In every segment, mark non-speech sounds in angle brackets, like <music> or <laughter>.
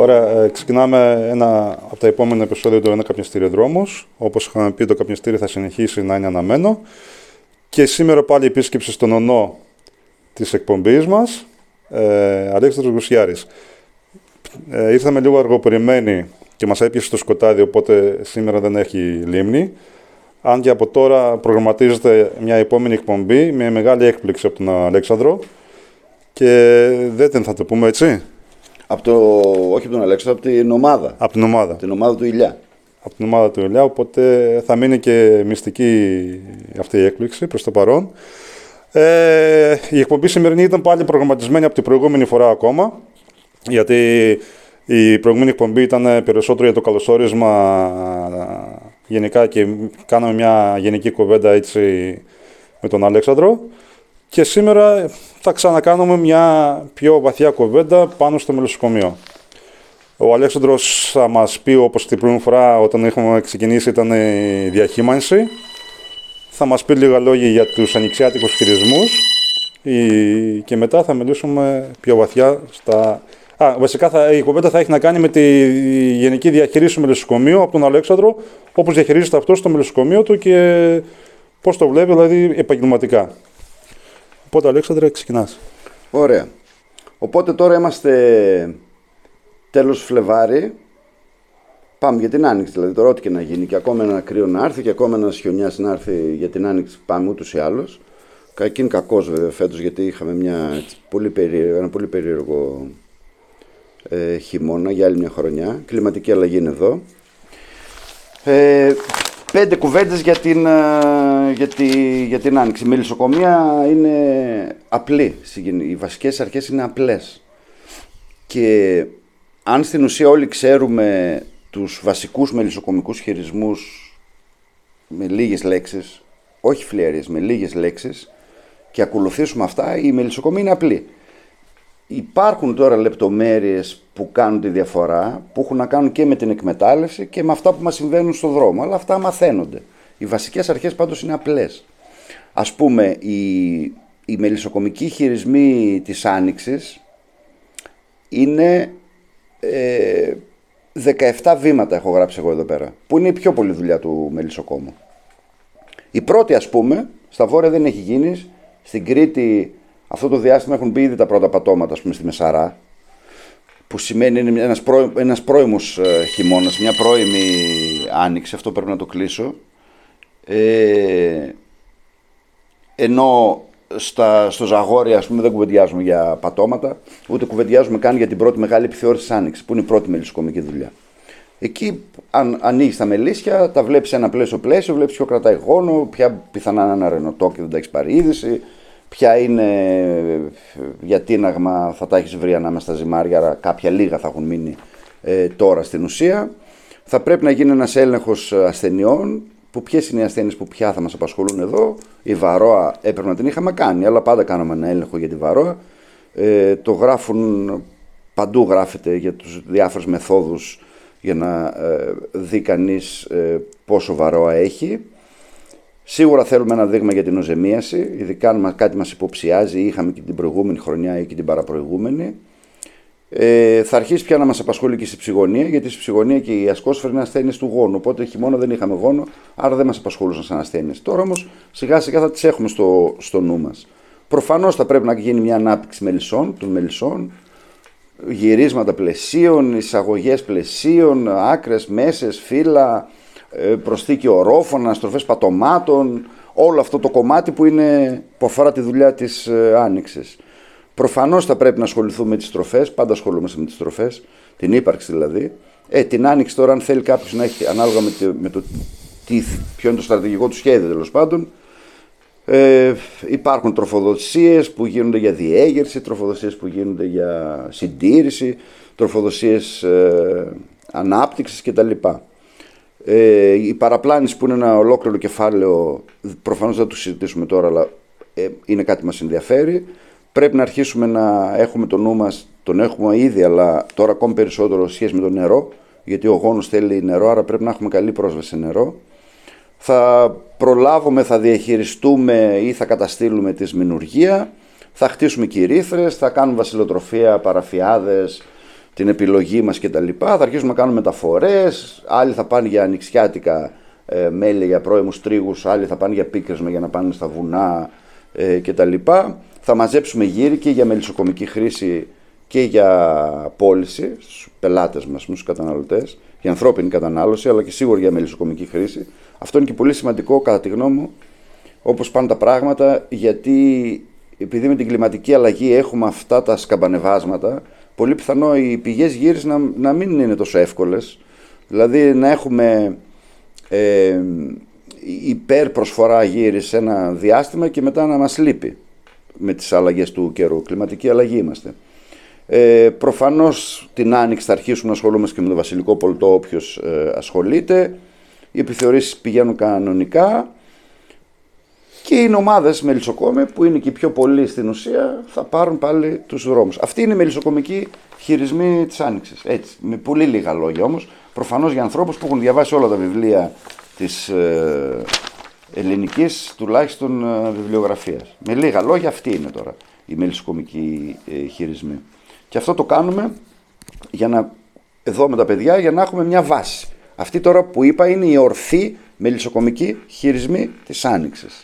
Ωραία, ε, ξεκινάμε ένα από τα επόμενα επεισόδια του Ένα Καπνιστήριο Δρόμος. Όπως είχαμε πει, το καπνιστήριο θα συνεχίσει να είναι αναμένο. Και σήμερα πάλι επίσκεψη στον ονό της εκπομπής μας, ε, Αλέξανδρος Γουσιάρης. Ε, ήρθαμε λίγο αργοπεριμένοι και μας έπιασε το σκοτάδι, οπότε σήμερα δεν έχει λίμνη. Αν και από τώρα προγραμματίζεται μια επόμενη εκπομπή με μεγάλη έκπληξη από τον Αλέξανδρο. Και δεν θα το πούμε έτσι. Από το, όχι από τον Αλέξανδρο, από την ομάδα. Από την ομάδα. Την ομάδα του Ηλιά. Από την ομάδα του Ηλιά, οπότε θα μείνει και μυστική αυτή η έκπληξη προς το παρόν. Ε, η εκπομπή σημερινή ήταν πάλι προγραμματισμένη από την προηγούμενη φορά ακόμα, γιατί η προηγούμενη εκπομπή ήταν περισσότερο για το καλωσόρισμα γενικά και κάναμε μια γενική κουβέντα έτσι με τον Αλέξανδρο. Και σήμερα θα ξανακάνουμε μια πιο βαθιά κουβέντα πάνω στο μελισσοκομείο. Ο Αλέξανδρος θα μας πει, όπως την πρώτη φορά όταν είχαμε ξεκινήσει ήταν η διαχείμανση. Θα μας πει λίγα λόγια για τους ανοιξιάτικους χειρισμούς και μετά θα μιλήσουμε πιο βαθιά στα... Α, βασικά θα, η κουβέντα θα έχει να κάνει με τη γενική διαχείριση του μελισσοκομείου από τον Αλέξανδρο, όπως διαχειρίζεται αυτός στο μελισσοκομείο του και πώς το βλέπει, δηλαδή επαγγελματικά. Οπότε, Αλέξανδρε, ξεκινάς. Ωραία. Οπότε τώρα είμαστε τέλος Φλεβάρι. Πάμε για την άνοιξη, δηλαδή τώρα ό,τι και να γίνει. Και ακόμα ένα κρύο να έρθει και ακόμα ένας χιονιάς να έρθει για την άνοιξη. Πάμε ούτως ή άλλως. Κακήν κακός βέβαια φέτος γιατί είχαμε μια, πολύ περίεργο, ένα πολύ περίεργο ε, χειμώνα για άλλη μια χρονιά. Κλιματική αλλαγή είναι εδώ. Ε, πέντε κουβέντες για, την, ε, για, τη, για την άνοιξη. Η μελισσοκομεία είναι απλή. Οι βασικές αρχές είναι απλές. Και αν στην ουσία όλοι ξέρουμε τους βασικούς μελισσοκομικούς χειρισμούς με λίγες λέξεις, όχι φλιαρίες, με λίγες λέξεις και ακολουθήσουμε αυτά, η μελισσοκομεία είναι απλή. Υπάρχουν τώρα λεπτομέρειες που κάνουν τη διαφορά, που έχουν να κάνουν και με την εκμετάλλευση και με αυτά που μας συμβαίνουν στο δρόμο, αλλά αυτά μαθαίνονται. Οι βασικές αρχές πάντως είναι απλές. Ας πούμε, οι, οι μελισσοκομικοί χειρισμοί της Άνοιξης είναι ε, 17 βήματα έχω γράψει εγώ εδώ πέρα, που είναι η πιο πολλή δουλειά του μελισσοκόμου. Η πρώτη ας πούμε, στα βόρεια δεν έχει γίνει, στην Κρήτη αυτό το διάστημα έχουν μπει ήδη τα πρώτα πατώματα, ας πούμε, στη Μεσαρά, που σημαίνει είναι ένας, πρώη, ένας πρώιμος ε, χειμώνας, μια πρώιμη άνοιξη, αυτό πρέπει να το κλείσω. Ε, ενώ στα, στο Ζαγόρι, ας πούμε, δεν κουβεντιάζουμε για πατώματα, ούτε κουβεντιάζουμε καν για την πρώτη μεγάλη επιθεώρηση της Άνοιξης, που είναι η πρώτη μελισσοκομική δουλειά. Εκεί, αν ανοίγεις τα μελίσια, τα βλέπεις ένα πλαίσιο πλαίσιο, βλέπεις ποιο κρατάει γόνο, ποια πιθανά να είναι ένα ρενοτό και δεν τα έχεις πάρει είδηση, ποια είναι για τίναγμα θα τα έχεις βρει ανάμεσα στα ζυμάρια, άρα κάποια λίγα θα έχουν μείνει ε, τώρα στην ουσία. Θα πρέπει να γίνει ένας έλεγχος ασθενειών, που ποιες είναι οι ασθένειες που πια θα μας απασχολούν εδώ. Η βαρόα έπρεπε να την είχαμε κάνει, αλλά πάντα κάναμε ένα έλεγχο για τη βαρόα. Ε, το γράφουν, παντού γράφεται για τους διάφορες μεθόδους για να ε, δει κανείς ε, πόσο βαρόα έχει. Σίγουρα θέλουμε ένα δείγμα για την οζεμίαση, ειδικά αν κάτι μας υποψιάζει, είχαμε και την προηγούμενη χρονιά ή και την παραπροηγούμενη. Ε, θα αρχίσει πια να μας απασχολεί και στη ψυγωνία, γιατί στη ψυγωνία και η ασκόσφαιρα είναι ασθένειες του γόνου. Οπότε χειμώνα δεν είχαμε γόνο, άρα δεν μας απασχολούσαν σαν ασθένειες. Τώρα όμως σιγά σιγά θα τις έχουμε στο, στο νου μας. Προφανώς θα πρέπει να γίνει μια ανάπτυξη μελισσών, των μελισσών, γυρίσματα πλαισίων, εισαγωγές πλαισίων, άκρες, μέσες, φύλλα, ε, προσθήκη ορόφωνας, στροφές πατωμάτων, όλο αυτό το κομμάτι που, είναι, που αφορά τη δουλειά της ε, άνοιξης. Προφανώς θα πρέπει να ασχοληθούμε με τις τροφέ, πάντα ασχολούμαστε με τις τροφέ, την ύπαρξη δηλαδή. Ε, την άνοιξη τώρα, αν θέλει κάποιος να έχει ανάλογα με το, με το τι, ποιο είναι το στρατηγικό του σχέδιο τέλος πάντων, ε, υπάρχουν τροφοδοσίες που γίνονται για διέγερση, τροφοδοσίες που γίνονται για συντήρηση, τροφοδοσίες ε, ανάπτυξης κτλ. Ε, η παραπλάνηση που είναι ένα ολόκληρο κεφάλαιο, προφανώς δεν το συζητήσουμε τώρα, αλλά ε, είναι κάτι που μας ενδιαφέρει. Πρέπει να αρχίσουμε να έχουμε το νου μας, τον έχουμε ήδη, αλλά τώρα ακόμη περισσότερο σχέση με το νερό, γιατί ο γόνος θέλει νερό, άρα πρέπει να έχουμε καλή πρόσβαση σε νερό θα προλάβουμε, θα διαχειριστούμε ή θα καταστήλουμε τη σμηνουργία, θα χτίσουμε κυρίθρες, θα κάνουμε βασιλοτροφία, παραφιάδες, την επιλογή μας και τα λοιπά. Θα αρχίσουμε να κάνουμε μεταφορές, άλλοι θα πάνε για ανοιξιάτικα ε, μέλη, για πρώιμους τρίγους, άλλοι θα πάνε για πίκρεσμα για να πάνε στα βουνά ε, και τα λοιπά. Θα μαζέψουμε γύρι και για μελισσοκομική χρήση και για πώληση στους πελάτες μας, στους καταναλωτές, για ανθρώπινη κατανάλωση, αλλά και σίγουρα για μελισσοκομική χρήση. Αυτό είναι και πολύ σημαντικό κατά τη γνώμη μου, όπως πάνε τα πράγματα, γιατί επειδή με την κλιματική αλλαγή έχουμε αυτά τα σκαμπανεβάσματα, πολύ πιθανό οι πηγές γύρις να, να μην είναι τόσο εύκολες. Δηλαδή να έχουμε ε, υπέρ προσφορά γύρις σε ένα διάστημα και μετά να μας λείπει με τις αλλαγές του καιρού. Κλιματική αλλαγή είμαστε. Ε, προφανώς την άνοιξη θα αρχίσουμε να ασχολούμαστε και με το βασιλικό πολιτό όποιος ε, ασχολείται. Οι επιθεωρήσεις πηγαίνουν κανονικά. Και οι ομάδε μελισσοκόμοι, που είναι και οι πιο πολλοί στην ουσία, θα πάρουν πάλι τους δρόμους. Αυτή είναι η μελισσοκομική χειρισμή της Άνοιξης. Έτσι, με πολύ λίγα λόγια όμως. Προφανώς για ανθρώπους που έχουν διαβάσει όλα τα βιβλία της ε, ελληνικής τουλάχιστον ε, βιβλιογραφίας. Με λίγα λόγια, αυτή είναι τώρα η μελισσοκομική ε, χειρισμή. Και αυτό το κάνουμε για να, εδώ με τα παιδιά για να έχουμε μια βάση. Αυτή τώρα που είπα είναι η ορθή μελισσοκομική χειρισμή της Άνοιξης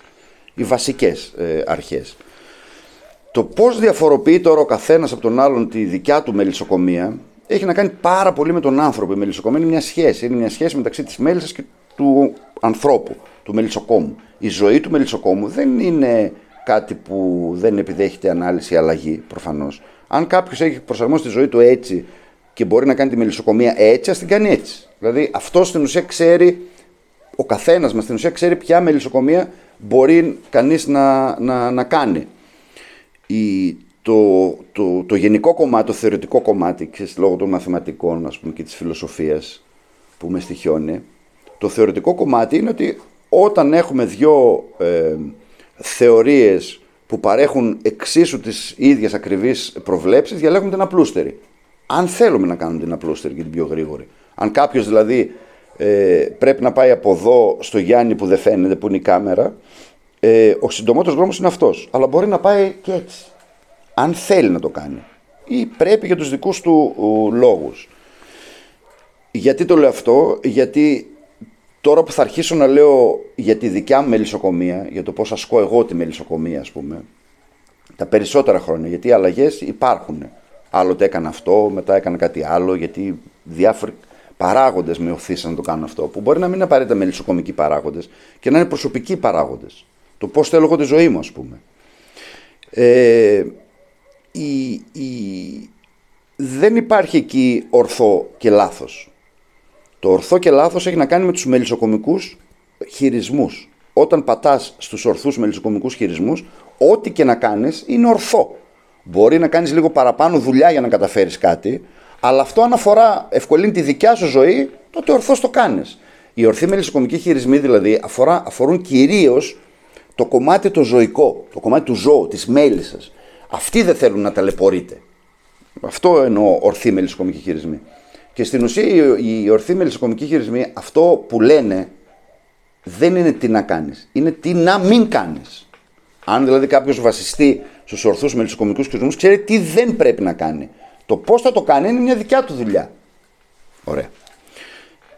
οι βασικές ε, αρχές. Το πώς διαφοροποιεί τώρα ο καθένας από τον άλλον τη δικιά του μελισσοκομεία έχει να κάνει πάρα πολύ με τον άνθρωπο. Η μελισσοκομεία είναι μια σχέση. Είναι μια σχέση μεταξύ της μέλισσας και του ανθρώπου, του μελισσοκόμου. Η ζωή του μελισσοκόμου δεν είναι κάτι που δεν επιδέχεται ανάλυση ή αλλαγή προφανώς. Αν κάποιος έχει προσαρμόσει τη ζωή του έτσι και μπορεί να κάνει τη μελισσοκομεία έτσι, ας την κάνει έτσι. Δηλαδή αυτό στην ουσία ξέρει, ο καθένας μας στην ουσία ξέρει ποια μελισσοκομεία μπορεί κανείς να, να, να κάνει. Η, το, το, το γενικό κομμάτι, το θεωρητικό κομμάτι, ξέρεις, λόγω των μαθηματικών ας πούμε, και της φιλοσοφίας που με στοιχιώνει, το θεωρητικό κομμάτι είναι ότι όταν έχουμε δύο ε, θεωρίες που παρέχουν εξίσου τις ίδιες ακριβείς προβλέψεις, διαλέγουμε την απλούστερη. Αν θέλουμε να κάνουμε την απλούστερη και την πιο γρήγορη. Αν κάποιος δηλαδή ε, πρέπει να πάει από εδώ στο Γιάννη που δεν φαίνεται, που είναι η κάμερα, ε, ο συντομότερος δρόμος είναι αυτός. Αλλά μπορεί να πάει και έτσι. Αν θέλει να το κάνει. Ή πρέπει για τους δικούς του λόγους. Γιατί το λέω αυτό, γιατί τώρα που θα αρχίσω να λέω για τη δικιά μου μελισσοκομεία, για το πώς ασκώ εγώ τη μελισσοκομεία ας πούμε, τα περισσότερα χρόνια, γιατί οι αλλαγές υπάρχουν. Άλλοτε έκανα αυτό, μετά έκανα κάτι άλλο, γιατί διάφοροι παράγοντες με οθήσαν να το κάνω αυτό, που μπορεί να μην είναι απαραίτητα μελισσοκομικοί παράγοντες και να είναι προσωπικοί παράγοντες. Το πώς θέλω εγώ τη ζωή μου, ας πούμε. Ε, η, η, δεν υπάρχει εκεί ορθό και λάθος. Το ορθό και λάθος έχει να κάνει με τους μελισσοκομικούς χειρισμούς. Όταν πατάς στους ορθούς μελισσοκομικούς χειρισμούς, ό,τι και να κάνεις είναι ορθό. Μπορεί να κάνεις λίγο παραπάνω δουλειά για να καταφέρεις κάτι, αλλά αυτό αν αφορά, ευκολύνει τη δικιά σου ζωή, τότε ορθώς το κάνεις. Οι ορθοί μελισσοκομικοί χειρισμοί δηλαδή αφορά, αφορούν κυρίως το κομμάτι το ζωικό, το κομμάτι του ζώου, της μέλισσας. Αυτοί δεν θέλουν να ταλαιπωρείτε. Αυτό εννοώ ορθοί μελισσοκομικοί χειρισμοί. Και στην ουσία οι ορθοί μελισσοκομικοί χειρισμοί αυτό που λένε δεν είναι τι να κάνεις, είναι τι να μην κάνεις. Αν δηλαδή κάποιος βασιστεί στους ορθούς μελισσοκομικούς χειρισμούς, ξέρει τι δεν πρέπει να κάνει. Το πώς θα το κάνει είναι μια δικιά του δουλειά. Ωραία.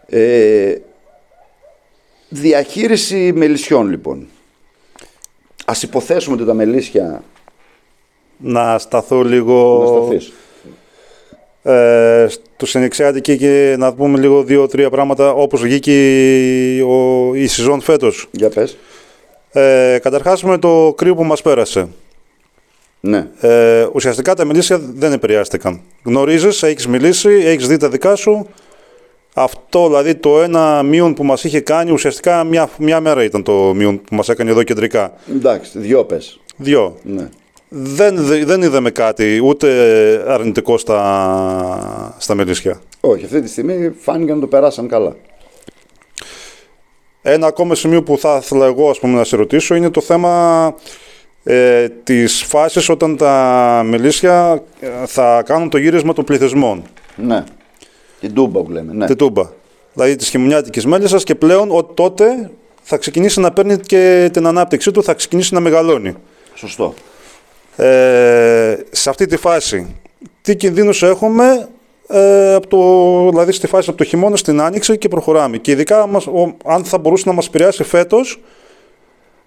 Ε, διαχείριση μελισσιών λοιπόν. Ας υποθέσουμε ότι τα μελίσια... Να σταθώ λίγο... Να σταθείς. Ε, στο και να πούμε λίγο δύο-τρία πράγματα όπως βγήκε ο, η σεζόν φέτος. Για πες. Ε, καταρχάς με το κρύο που μας πέρασε. Ναι. Ε, ουσιαστικά τα μιλήσια δεν επηρεάστηκαν. Γνωρίζεις, έχεις μιλήσει, έχεις δει τα δικά σου. Αυτό δηλαδή το ένα μείον που μας είχε κάνει, ουσιαστικά μια, μια μέρα ήταν το μείον που μας έκανε εδώ κεντρικά. Εντάξει, δυο πες. Δυο. Ναι. Δεν, δεν είδαμε κάτι ούτε αρνητικό στα, στα μελίσια. Όχι, αυτή τη στιγμή φάνηκε να το περάσαν καλά. Ένα ακόμα σημείο που θα ήθελα εγώ ας πούμε, να σε ρωτήσω είναι το θέμα ε, τις φάσεις όταν τα μελίσια ε, θα κάνουν το γύρισμα των πληθυσμών. Ναι. Την τούμπα που λέμε. Ναι. Την τούμπα. Δηλαδή της χειμωνιάτικη μέλισσας και πλέον ότι τότε θα ξεκινήσει να παίρνει και την ανάπτυξή του, θα ξεκινήσει να μεγαλώνει. Σωστό. Ε, σε αυτή τη φάση, τι κινδύνους έχουμε ε, από το, δηλαδή στη φάση από το χειμώνα στην άνοιξη και προχωράμε. Και ειδικά μας, ο, αν θα μπορούσε να μας επηρεάσει φέτος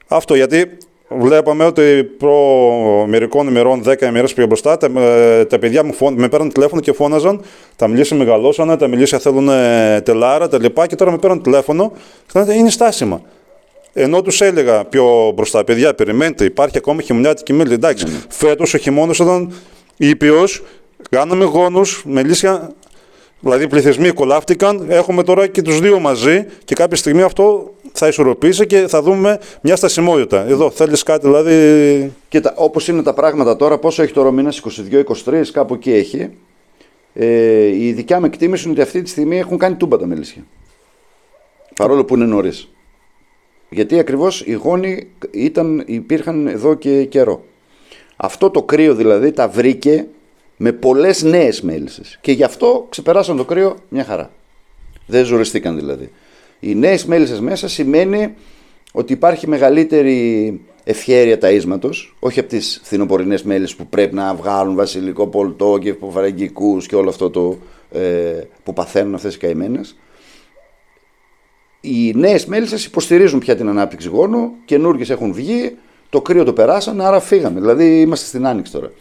αυτό γιατί βλέπαμε ότι προ μερικών ημερών, 10 ημέρες πιο μπροστά, τα, ε, τα παιδιά μου φων, με παίρνουν τηλέφωνο και φώναζαν, τα μιλήσια μεγαλώσανε, τα μιλήσια θέλουν ε, τελάρα, τα λοιπά και τώρα με παίρνουν τηλέφωνο, και είναι στάσιμα. Ενώ τους έλεγα πιο μπροστά, παιδιά, περιμένετε, υπάρχει ακόμα χειμωνιάτικη μέλη. Εντάξει, mm. φέτος ο χειμώνας ήταν ήπιος, κάναμε γόνους, μελίσια, δηλαδή οι πληθυσμοί κολλάφτηκαν. Έχουμε τώρα και τους δύο μαζί και κάποια στιγμή αυτό θα ισορροπήσει και θα δούμε μια στασιμότητα. Εδώ θέλεις κάτι, δηλαδή; Κοίτα, όπως είναι τα πράγματα τώρα, πόσο έχει τώρα ο μήνας 22-23, κάπου εκεί έχει. Ε, η δικιά μου εκτίμηση είναι ότι αυτή τη στιγμή έχουν κάνει τούμπα τα μελίσια. Παρόλο που είναι νωρίς. Γιατί ακριβώς οι γόνοι ήταν, υπήρχαν εδώ και καιρό. Αυτό το κρύο δηλαδή τα βρήκε με πολλές νέες μέλισσες. Και γι' αυτό ξεπεράσαν το κρύο μια χαρά. Δεν ζοριστήκαν δηλαδή. Οι νέες μέλισσες μέσα σημαίνει ότι υπάρχει μεγαλύτερη ευχέρεια ταΐσματος, όχι από τις φθινοπορεινές μέλισσες που πρέπει να βγάλουν βασιλικό πολτό και υποφαραγγικούς και όλο αυτό το, ε, που παθαίνουν αυτές οι καημένες οι νέες μέλισσες υποστηρίζουν πια την ανάπτυξη γόνου, καινούργιες έχουν βγει, το κρύο το περάσαν, άρα φύγαμε. Δηλαδή είμαστε στην άνοιξη τώρα.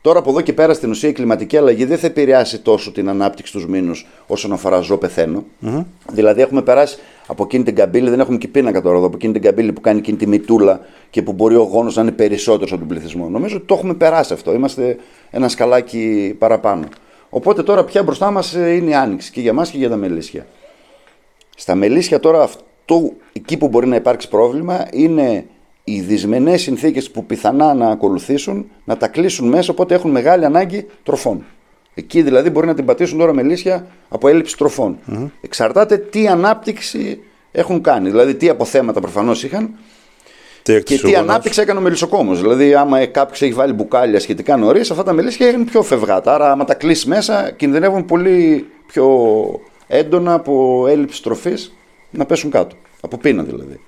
Τώρα από εδώ και πέρα στην ουσία η κλιματική αλλαγή δεν θα επηρεάσει τόσο την ανάπτυξη τους μήνους όσον αφορά ζω πεθαίνω. Mm-hmm. Δηλαδή έχουμε περάσει από εκείνη την καμπύλη, δεν έχουμε και πίνακα τώρα εδώ, από εκείνη την καμπύλη που κάνει εκείνη τη μητούλα και που μπορεί ο γόνος να είναι περισσότερο από τον πληθυσμό. Νομίζω ότι το έχουμε περάσει αυτό. Είμαστε ένα σκαλάκι παραπάνω. Οπότε τώρα πια μπροστά μας είναι η άνοιξη και για εμά και για τα μελίσια. Στα μελίσια τώρα αυτό εκεί που μπορεί να υπάρξει πρόβλημα είναι οι δυσμενές συνθήκες που πιθανά να ακολουθήσουν να τα κλείσουν μέσα οπότε έχουν μεγάλη ανάγκη τροφών. Εκεί δηλαδή μπορεί να την πατήσουν τώρα μελίσια από έλλειψη τροφών. Mm-hmm. Εξαρτάται τι ανάπτυξη έχουν κάνει. Δηλαδή τι αποθέματα προφανώς είχαν τι και τι ανάπτυξη έκανε ο μελισσοκόμος. Δηλαδή, άμα κάποιος έχει βάλει μπουκάλια σχετικά νωρίς, αυτά τα μελίσια είναι πιο φευγάτα. Άρα, άμα τα κλείσει μέσα, κινδυνεύουν πολύ πιο έντονα από έλλειψη τροφής να πέσουν κάτω. Από πείνα δηλαδή.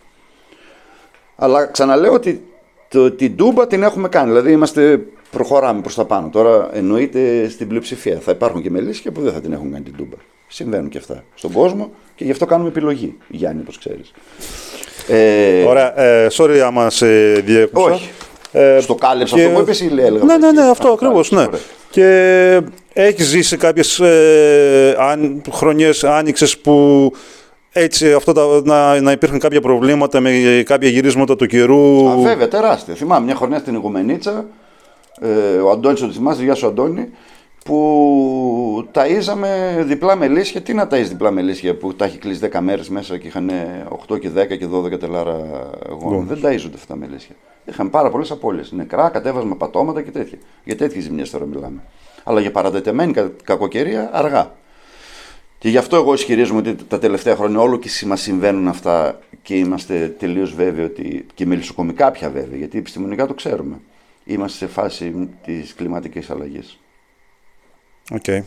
Αλλά ξαναλέω ότι το, την τούμπα την έχουμε κάνει. Δηλαδή είμαστε, προχωράμε προς τα πάνω. Τώρα εννοείται στην πλειοψηφία. Θα υπάρχουν και μελίσια που δεν θα την έχουν κάνει την τούμπα. Συμβαίνουν και αυτά στον κόσμο και γι' αυτό κάνουμε επιλογή, Γιάννη, όπως ξέρεις. Ε, Ωραία. Ε, sorry άμα σε διέκοψα. Όχι. Ε, Στο κάλεψα και... αυτό που είπες ή έλεγα. Ναι, ναι, ναι, αυτό ακριβώς. Ναι. Και έχεις ζήσει κάποιες ε, αν, χρονιές άνοιξες που έτσι αυτό τα, να, να υπήρχαν κάποια προβλήματα με κάποια γυρίσματα του καιρού. Α, βέβαια, τεράστια. Θυμάμαι μια χρονιά στην Ιγουμενίτσα, ε, ο Αντώνης, ο θυμάσαι, γεια σου Αντώνη, που ταΐζαμε διπλά μελίσια. Τι να ταΐζεις διπλά μελίσια που τα έχει κλείσει 10 μέρες μέσα και είχαν 8 και 10 και 12 τελάρα γόνου. Δεν ταΐζονται αυτά τα μελίσια. Είχαν πάρα πολλές απώλειες. Νεκρά, κατέβασμα πατώματα και τέτοια. Για τέτοιες ζημιές τώρα μιλάμε. Αλλά για παρατεταμένη κακοκαιρία αργά. Και γι' αυτό εγώ ισχυρίζομαι ότι τα τελευταία χρόνια όλο και μας συμβαίνουν αυτά και είμαστε τελείως βέβαιοι ότι. και μελισσοκομικά πια βέβαιοι, γιατί επιστημονικά το ξέρουμε. Είμαστε σε φάση της κλιματικής αλλαγής. OK. Okay.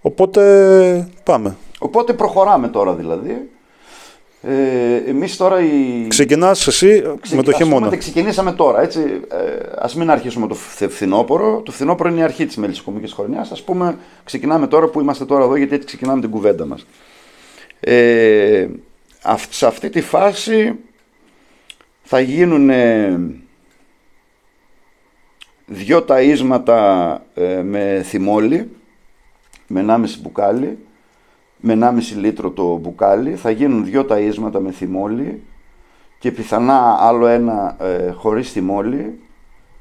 Οπότε πάμε. Οπότε προχωράμε τώρα δηλαδή. Ε, Εμείς τώρα. Η... Ξεκινάς εσύ με το χειμώνα. Ας ξεκινήσαμε τώρα. Έτσι. Ε, Α μην αρχίσουμε το φθινόπωρο. Το φθινόπωρο είναι η αρχή της μελισσοκομικής χρονιάς. Α πούμε, ξεκινάμε τώρα που είμαστε τώρα εδώ, γιατί έτσι ξεκινάμε την κουβέντα μας. Ε, σε αυτή τη φάση θα γίνουν ε, δυο ταΐσματα ε, με θυμόλι, με 1,5 μπουκάλι, με 1,5 λίτρο το μπουκάλι, θα γίνουν δύο ταΐσματα με θυμόλι και πιθανά άλλο ένα ε, χωρίς θυμόλι,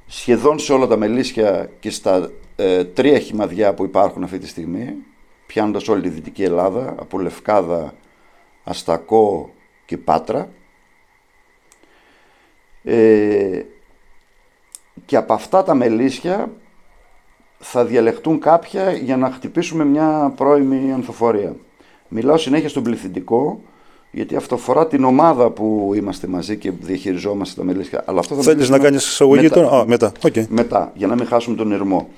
σχεδόν σε όλα τα μελίσια και στα ε, τρία χυμαδιά που υπάρχουν αυτή τη στιγμή, πιάνοντας όλη τη Δυτική Ελλάδα, από Λευκάδα, Αστακό και Πάτρα. Ε, και από αυτά τα μελίσια θα διαλεχτούν κάποια για να χτυπήσουμε μια πρώιμη ανθοφορία. Μιλάω συνέχεια στον πληθυντικό, γιατί αυτό αφορά την ομάδα που είμαστε μαζί και διαχειριζόμαστε τα μελίσια. Αλλά αυτό θα Θέλεις να κάνεις εισαγωγή μετά. τώρα; Α, μετά. Okay. μετά, για να μην χάσουμε τον ηρμό.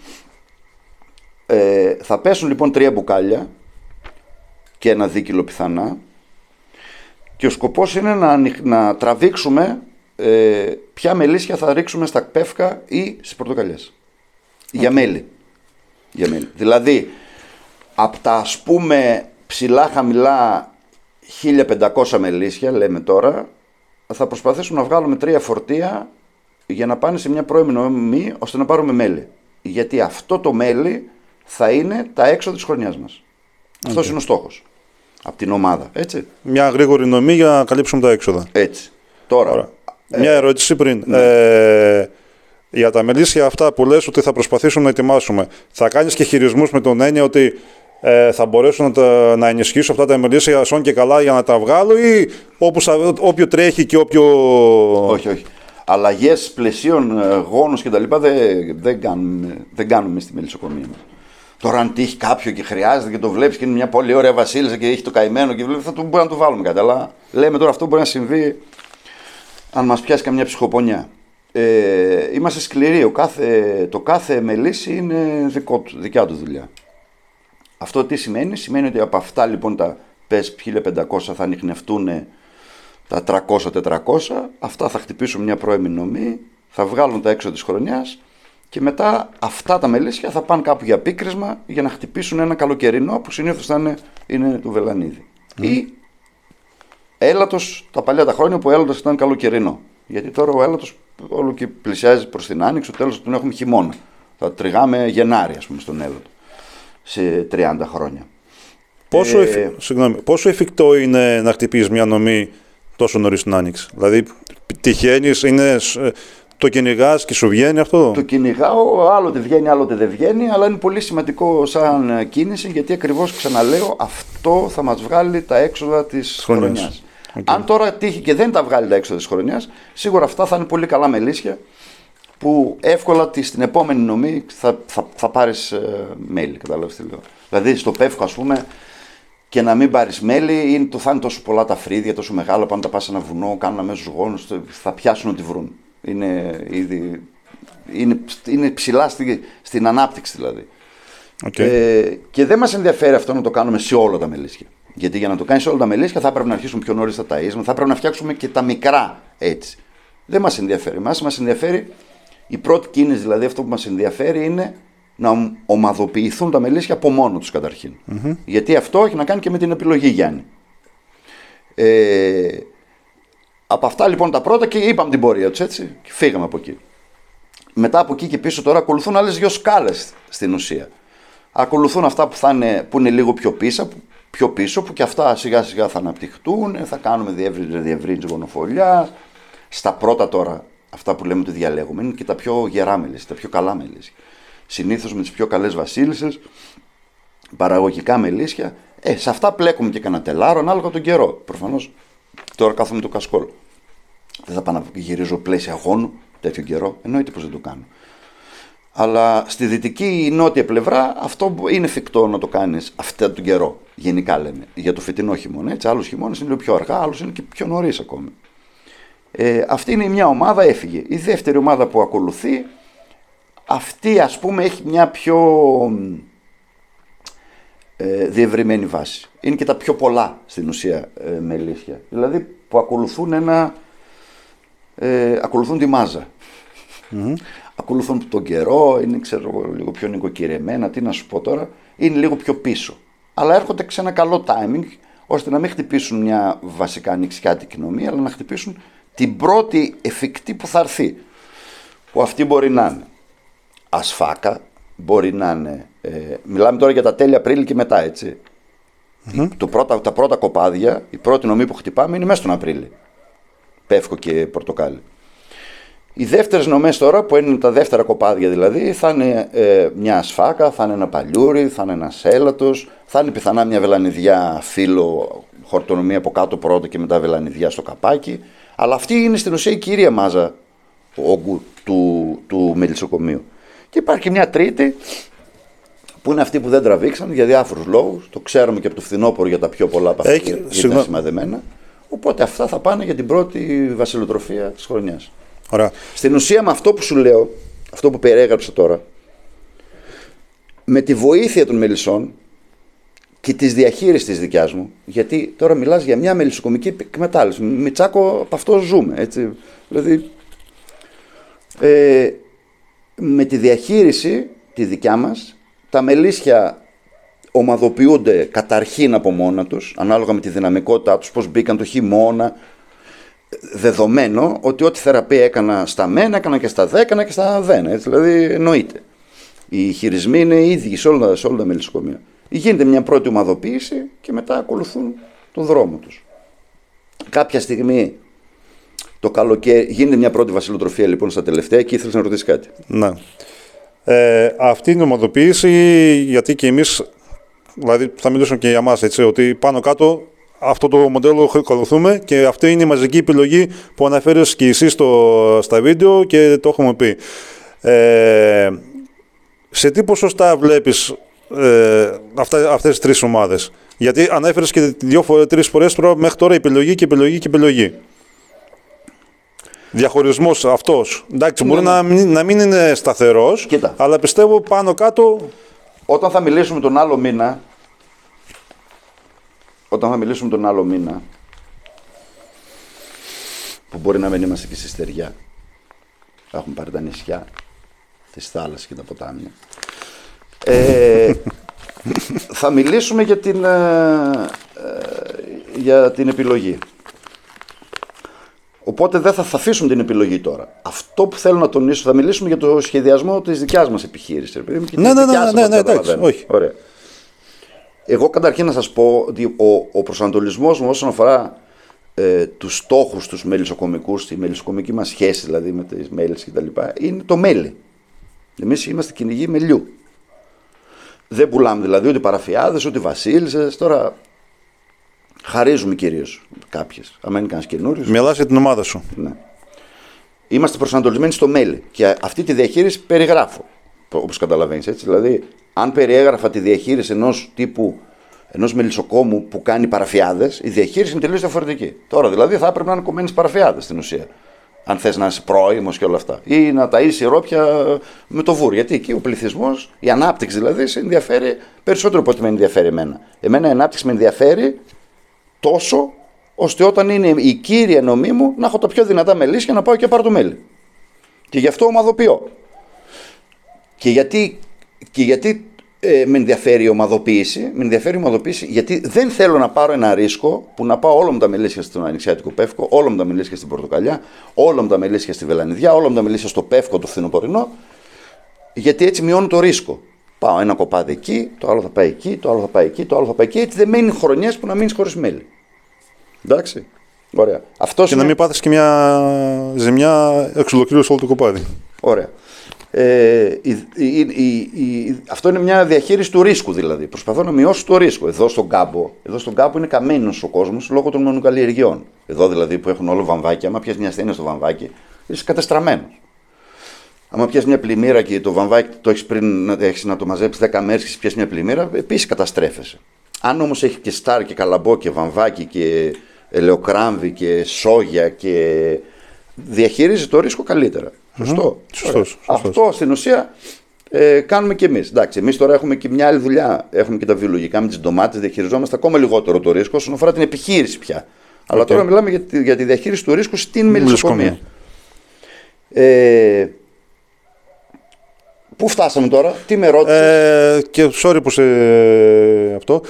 Ε, θα πέσουν λοιπόν τρία μπουκάλια και ένα δίκυλο πιθανά και ο σκοπός είναι να, να τραβήξουμε ε, ποια μελίσια θα ρίξουμε στα πεύκα ή στις πορτοκαλιές. Okay. Για μέλι. Για μέλι. Δηλαδή, από τα ας πούμε ψηλά χαμηλά 1500 μελίσια λέμε τώρα θα προσπαθήσουμε να βγάλουμε τρία φορτία για να πάνε σε μια πρώιμη νομή ώστε να πάρουμε μέλι. Γιατί αυτό το μέλι θα είναι τα έξοδα της χρονιάς μας. Αυτός είναι ο στόχος. Από την ομάδα. Έτσι. Μια γρήγορη νομή για να καλύψουμε τα έξοδα. Έτσι. Τώρα. Ωραία. Μια ερώτηση πριν. Ε, για τα μελίσια αυτά που λες ότι θα προσπαθήσουμε να ετοιμάσουμε, θα κάνεις και χειρισμούς με τον έννοια ότι ε, θα μπορέσω να, τα, να ενισχύσω αυτά τα μελίσια σόν και καλά για να τα βγάλω ή όπου, σα- όποιο τρέχει και όποιο... Όχι, όχι. Αλλαγές πλαισίων, ε, γόνους κτλ. Δεν, δεν, κάνουμε, δεν κάνουμε στη μελισσοκομεία μας. Τώρα, αν τύχει κάποιο και χρειάζεται και το βλέπεις και είναι μια πολύ ωραία βασίλισσα και έχει το καημένο και βλέπει, θα το, μπορεί να το βάλουμε κάτι. Αλλά λέμε τώρα αυτό μπορεί να συμβεί αν μας πιάσει καμιά ψυχοπονιά. Ε, είμαστε σκληροί. Ο κάθε, το κάθε μελίσι είναι δικό του, δικιά του δουλειά. Αυτό τι σημαίνει, σημαίνει ότι από αυτά λοιπόν τα πες 1500 θα ανοιχνευτούν τα 300-400, αυτά θα χτυπήσουν μια πρώιμη νομή, θα βγάλουν τα έξω της χρονιάς και μετά αυτά τα μελίσια θα πάνε κάπου για πίκρισμα για να χτυπήσουν ένα καλοκαιρινό που συνήθως θα είναι, είναι του βελανίδι. Ή έλατος τα παλιά τα χρόνια που ο έλατος ήταν καλοκαιρινό. Γιατί τώρα ο έλατος όλο και πλησιάζει προς την άνοιξη, στο τέλος τον έχουμε χειμώνα. Θα τριγάμε Γενάρη ας πούμε στον έλατο σε 30 χρόνια. Πόσο, Ε, εφι- συγγνώμη, πόσο εφικτό είναι να χτυπήσεις μια νομή τόσο νωρίς την άνοιξη; Δηλαδή, τυχαίνεις, είναι, σ- ε, το κυνηγάς και σου βγαίνει αυτό; Το κυνηγάω, άλλοτε βγαίνει, άλλοτε δεν βγαίνει, αλλά είναι πολύ σημαντικό σαν ε, κίνηση γιατί ακριβώς ξαναλέω αυτό θα μας βγάλει τα έξοδα της Χρονιάς. χρονιάς. Αν τώρα τύχει και δεν τα βγάλει τα έξοδα της χρονιάς, σίγουρα αυτά θα είναι πολύ καλά μελίσια που εύκολα τη- στην επόμενη νομή θα, θα, θα πάρεις ε, μέλη, κατάλαβες τι λέω. Δηλαδή στο πεύκο ας πούμε και να μην πάρεις μέλι, είναι, το, θα είναι τόσο πολλά τα φρύδια, τόσο μεγάλα, πάνω τα πας σε ένα βουνό, κάνουν αμέσως γόνους, θα πιάσουν ό,τι βρουν. Είναι, ήδη, είναι, είναι ψηλά στη, στην ανάπτυξη δηλαδή. Οκ. Ε, και δεν μας ενδιαφέρει αυτό να το κάνουμε σε όλα τα μελίσια. Γιατί για να το κάνεις σε όλα τα μελίσια θα πρέπει να αρχίσουν πιο νωρίς τα ταΐσματα, θα πρέπει να φτιάξουμε και τα μικρά έτσι. Δεν μας ενδιαφέρει. Εμάς μας ενδιαφέρει η πρώτη κίνηση, δηλαδή αυτό που μας ενδιαφέρει είναι να ομαδοποιηθούν τα μελίσια από μόνο τους καταρχην Γιατί αυτό έχει να κάνει και με την επιλογή, Γιάννη. Ε, από αυτά λοιπόν τα πρώτα και είπαμε την πορεία τους έτσι και φύγαμε από εκεί. Μετά από εκεί και πίσω τώρα ακολουθούν άλλες δύο σκάλες στην ουσία. Ακολουθούν αυτά που, θα είναι, που είναι λίγο πιο πίσω, πιο πίσω που και αυτά σιγά σιγά θα αναπτυχτούν, θα κάνουμε διεύρυνση, διευρύνση γονοφολιάς. Στα πρώτα τώρα, αυτά που λέμε ότι διαλέγουμε, είναι και τα πιο γερά μελίσια, τα πιο καλά μελίσια. Συνήθως με τις πιο καλές βασίλισσες, παραγωγικά μελίσια. Ε, σε αυτά πλέκουμε και κανένα τελάρο ανάλογα τον καιρό. Προφανώς τώρα κάθομαι το κασκόλ. Δεν θα πάω να γυρίζω πλαίσια αγώνου τέτοιο καιρό. Εννοείται πως δεν το κάνω. Αλλά στη δυτική νότια πλευρά αυτό είναι εφικτό να το κάνεις αυτό τον καιρό. Γενικά λέμε. Για το φετινό χειμώνα. Έτσι, άλλους χειμώνες είναι λίγο πιο αργά, άλλους είναι και πιο νωρίς ακόμη. Ε, αυτή είναι μια ομάδα, έφυγε. Η δεύτερη ομάδα που ακολουθεί, αυτή ας πούμε έχει μια πιο ε, διευρυμένη βάση. Είναι και τα πιο πολλά στην ουσία ε, μελίσια. Δηλαδή που ακολουθούν ένα. Ε, ακολουθούν τη μάζα. Ακολουθούν τον καιρό, είναι ξέρω, εγώ, λίγο πιο νοικοκυρεμένα, τι να σου πω τώρα, είναι λίγο πιο πίσω. Αλλά έρχονται σε ένα καλό timing, ώστε να μην χτυπήσουν μια βασικά ανοιξιάτικη νομή, αλλά να χτυπήσουν την πρώτη εφικτή που θα έρθει. Που αυτή μπορεί να είναι ασφάκα, μπορεί να είναι. Ε, μιλάμε τώρα για τα τέλη Απρίλη και μετά, έτσι. Το πρώτα, τα πρώτα κοπάδια, η πρώτη νομή που χτυπάμε είναι μέσα στον Απρίλη. Πεύκο και πορτοκάλι. Οι δεύτερες νομές τώρα, που είναι τα δεύτερα κοπάδια δηλαδή, θα είναι ε, μια ασφάκα, θα είναι ένα παλιούρι, θα είναι ένας έλατος, θα είναι πιθανά μια βελανιδιά φύλλο, χορτονομία από κάτω πρώτα και μετά βελανιδιά στο καπάκι. Αλλά αυτή είναι στην ουσία η κυρία μάζα όγκου του, του μελισσοκομείου. Και υπάρχει και μια τρίτη, που είναι αυτοί που δεν τραβήξαν για διάφορους λόγους. Το ξέρουμε και από το φθινόπωρο για τα πιο πολλά από αυτά Έχει- γιατί ήταν συγγνώμη. σημαδεμένα. Οπότε αυτά θα πάνε για την πρώτη βασιλοτροφία της χρονιάς. Ωραία. Στην ουσία με αυτό που σου λέω, αυτό που περιέγραψα τώρα, με τη βοήθεια των μελισσών και της διαχείρισης της δικιάς μου, γιατί τώρα μιλάς για μια μελισσοκομική εκμετάλλευση. Μιτσάκο, από αυτό ζούμε. Έτσι. Δηλαδή, ε, με τη διαχείριση τη δικιά μας, τα μελίσια ομαδοποιούνται καταρχήν από μόνα τους, ανάλογα με τη δυναμικότητά τους, πώς μπήκαν το χειμώνα, δεδομένο ότι ό,τι θεραπεία έκανα στα μένα, έκανα και στα δε, έκανα και στα δεν. Έτσι, δηλαδή εννοείται. Οι χειρισμοί είναι οι ίδιοι σε όλα, σε όλα τα μελισσοκομεία. Γίνεται μια πρώτη ομαδοποίηση και μετά ακολουθούν τον δρόμο τους. Κάποια στιγμή το καλοκαίρι γίνεται μια πρώτη βασιλοτροφία λοιπόν στα τελευταία και ήθελες να ρωτήσεις κάτι; Ναι. Ε, αυτή είναι η ομαδοποίηση γιατί και εμείς, δηλαδή θα μιλήσω και για μας, έτσι, ότι πάνω κάτω αυτό το μοντέλο ακολουθούμε και αυτή είναι η μαζική επιλογή που αναφέρεις και εσύ στο, στα βίντεο και το έχουμε πει. Ε, σε τι ποσοστά βλέπεις ε, αυτά, αυτές τις τρεις ομάδες. Γιατί ανέφερες και δύο φορές, τρεις φορές μέχρι τώρα επιλογή και επιλογή και επιλογή. Διαχωρισμός αυτός. Εντάξει, μπορεί ναι. να, μην, να μην είναι σταθερός, Κοίτα. αλλά πιστεύω πάνω κάτω Όταν θα μιλήσουμε τον άλλο μήνα, όταν θα μιλήσουμε τον άλλο μήνα, που μπορεί να μην είμαστε και στη στεριά, θα έχουμε πάρει τα νησιά, τις θάλασσες και τα ποτάμια, ε, θα μιλήσουμε για την, ε, ε, για την επιλογή. Οπότε δεν θα, θα αφήσουμε την επιλογή τώρα. Αυτό που θέλω να τονίσω, θα μιλήσουμε για το σχεδιασμό της δικιάς μας επιχείρησης. Ναι, ναι, ναι, ναι, ναι, εντάξει, όχι. Ωραία. Εγώ καταρχήν να σας πω ότι ο, ο προσανατολισμός μου όσον αφορά ε, τους στόχους τους μελισσοκομικούς, τη μελισσοκομική μας σχέση δηλαδή με τις μέλε κτλ. είναι το μέλι. Εμείς είμαστε κυνηγοί μελιού. Δεν πουλάμε δηλαδή ούτε παραφιάδες ούτε βασίλισσες. Τώρα χαρίζουμε κυρίως κάποιες. Αν είναι κανένα καινούριος. μιλάς για την ομάδα σου. Ναι. Είμαστε προσανατολισμένοι στο μέλι. Και αυτή τη διαχείριση περιγράφω. Όπως καταλαβαίνεις έτσι. Δηλαδή, αν περιέγραφα τη διαχείριση ενός τύπου ενός μελισσοκόμου που κάνει παραφιάδες, η διαχείριση είναι τελείως διαφορετική. Τώρα δηλαδή θα έπρεπε να είναι κομμένες παραφιάδες στην ουσία. Αν θες να είσαι πρόημος και όλα αυτά. Ή να ταΐσει ρόπια με το βούρ. Γιατί εκεί ο πληθυσμός, η ανάπτυξη δηλαδή, σε ενδιαφέρει περισσότερο από ό,τι με ενδιαφέρει εμένα. Εμένα η ανάπτυξη με ενδιαφέρει τόσο ώστε όταν είναι η κύρια νομή μου να έχω τα πιο δυνατά μελίσια να πάω και πάρω το μέλι. Και γι' αυτό ομαδοποιώ. Και γιατί, και γιατί ε, με ενδιαφέρει η ομαδοποίηση, με ενδιαφέρει η ομαδοποίηση γιατί δεν θέλω να πάρω ένα ρίσκο που να πάω όλα μου τα μελίσια στον Ανοιξιάτικο Πεύκο, όλα μου τα μελίσια στην Πορτοκαλιά, όλα μου τα μελίσια στη Βελανιδιά, όλα μου τα μελίσια στο Πεύκο το φθινοπορεινό, γιατί έτσι μειώνω το ρίσκο. Πάω ένα κοπάδι εκεί, το άλλο θα πάει εκεί, το άλλο θα πάει εκεί, το άλλο θα πάει εκεί. Έτσι δεν μένει χρονιές που να μείνεις χωρίς μέλι. Εντάξει. Ωραία. Αυτός Και είναι... να μην πάθεις και μια ζημιά εξ ολοκλήρου όλο το κοπάδι. Ωραία. Ε, η, η, η, η, αυτό είναι μια διαχείριση του ρίσκου δηλαδή. Προσπαθώ να μειώσω το ρίσκο. Εδώ στον κάμπο, εδώ στον κάμπο είναι καμένος ο κόσμος λόγω των μονοκαλλιεργειών. Εδώ δηλαδή που έχουν όλο βαμβάκι, άμα πιάσει μια ασθένεια στο βαμβάκι, είσαι κατεστραμμένος. Άμα πιάσει μια πλημμύρα και το βαμβάκι το έχεις πριν να, έχεις να το μαζέψεις 10 μέρες και πιάσει μια πλημμύρα, επίσης καταστρέφεσαι. Αν όμως έχει και στάρ και καλαμπό και βαμβάκι και ελαιοκράμβι και σόγια και διαχειρίζει το ρίσκο καλύτερα. Σωστό. Σωστός, Ωραία. σωστός. Αυτό στην ουσία ε, κάνουμε και εμείς. Εντάξει, εμείς τώρα έχουμε και μια άλλη δουλειά. Έχουμε και τα βιολογικά με τις ντομάτες, διαχειριζόμαστε ακόμα λιγότερο το ρίσκο όσον αφορά την επιχείρηση πια. Αλλά Οκ. τώρα μιλάμε για τη, για τη διαχείριση του ρίσκου στην μελισσοκομία. Μελισσοκομία. Ε, πού φτάσαμε τώρα, τι με ρώτησες; Ε, και sorry που σε αυτό.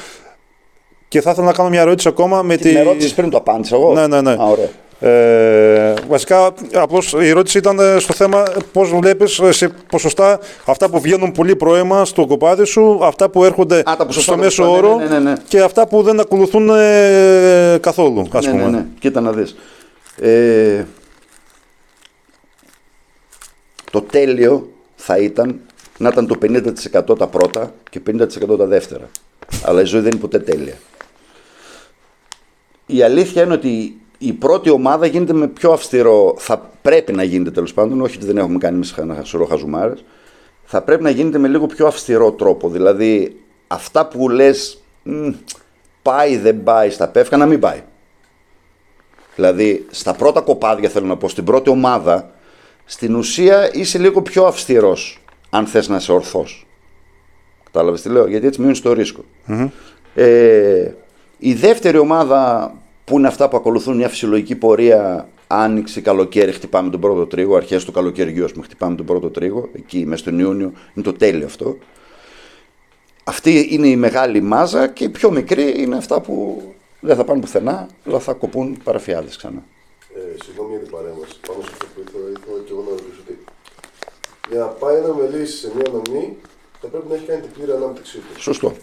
Και θα ήθελα να κάνω μια ερώτηση ακόμα με τη. Με ρώτησες πριν το απάντησα εγώ; Ναι, ναι, ναι. Α, ωραία. Ε, βασικά, απλώς η ερώτηση ήταν ε, στο θέμα πώς βλέπεις ε, σε ποσοστά αυτά που βγαίνουν πολύ πρώιμα στο κοπάδι σου, αυτά που έρχονται Α, τα ποσοστά, στο τα μέσο ποσοστά, ναι, όρο ναι, ναι, ναι. και αυτά που δεν ακολουθούν ε, καθόλου, ας ναι, πούμε. ναι, ναι. Κοίτα να δεις. Ε, το τέλειο θα ήταν να ήταν το 50% τα πρώτα και 50% τα δεύτερα. Αλλά η ζωή δεν είναι ποτέ τέλεια. Η αλήθεια είναι ότι η πρώτη ομάδα γίνεται με πιο αυστηρό, θα πρέπει να γίνεται τέλος πάντων, όχι ότι δεν έχουμε κάνει εμείς ένα σωρό χαζουμάρες, θα πρέπει να γίνεται με λίγο πιο αυστηρό τρόπο. Δηλαδή αυτά που λες «Μμ, πάει δεν πάει στα πεύκα να μην πάει. Δηλαδή, στα πρώτα κοπάδια θέλω να πω, στην πρώτη ομάδα, στην ουσία είσαι λίγο πιο αυστηρός, αν θες να είσαι ορθός. Κατάλαβες τι λέω, γιατί έτσι μειώνεις το ρισκο Ε, η δεύτερη ομάδα, που είναι αυτά που ακολουθούν μια φυσιολογική πορεία, άνοιξη, καλοκαίρι, χτυπάμε τον πρώτο τρίγο, αρχές του καλοκαιριού, ας πούμε, χτυπάμε τον πρώτο τρίγο, εκεί μέσα στον Ιούνιο, είναι το τέλειο αυτό. αυτή είναι η μεγάλη μάζα και η πιο μικρή είναι αυτά που δεν θα πάνε πουθενά, αλλά θα κοπούν παραφιάδες ξανά. Ε, συγγνώμη για την παρέμβαση. Πάνω σε αυτό που ήθελα, ήθελα και εγώ να ρωτήσω ότι για να πάει ένα μελίσι σε μια νομή θα πρέπει να έχει κάνει την πλήρη ανάπτυξή του. Σωστό.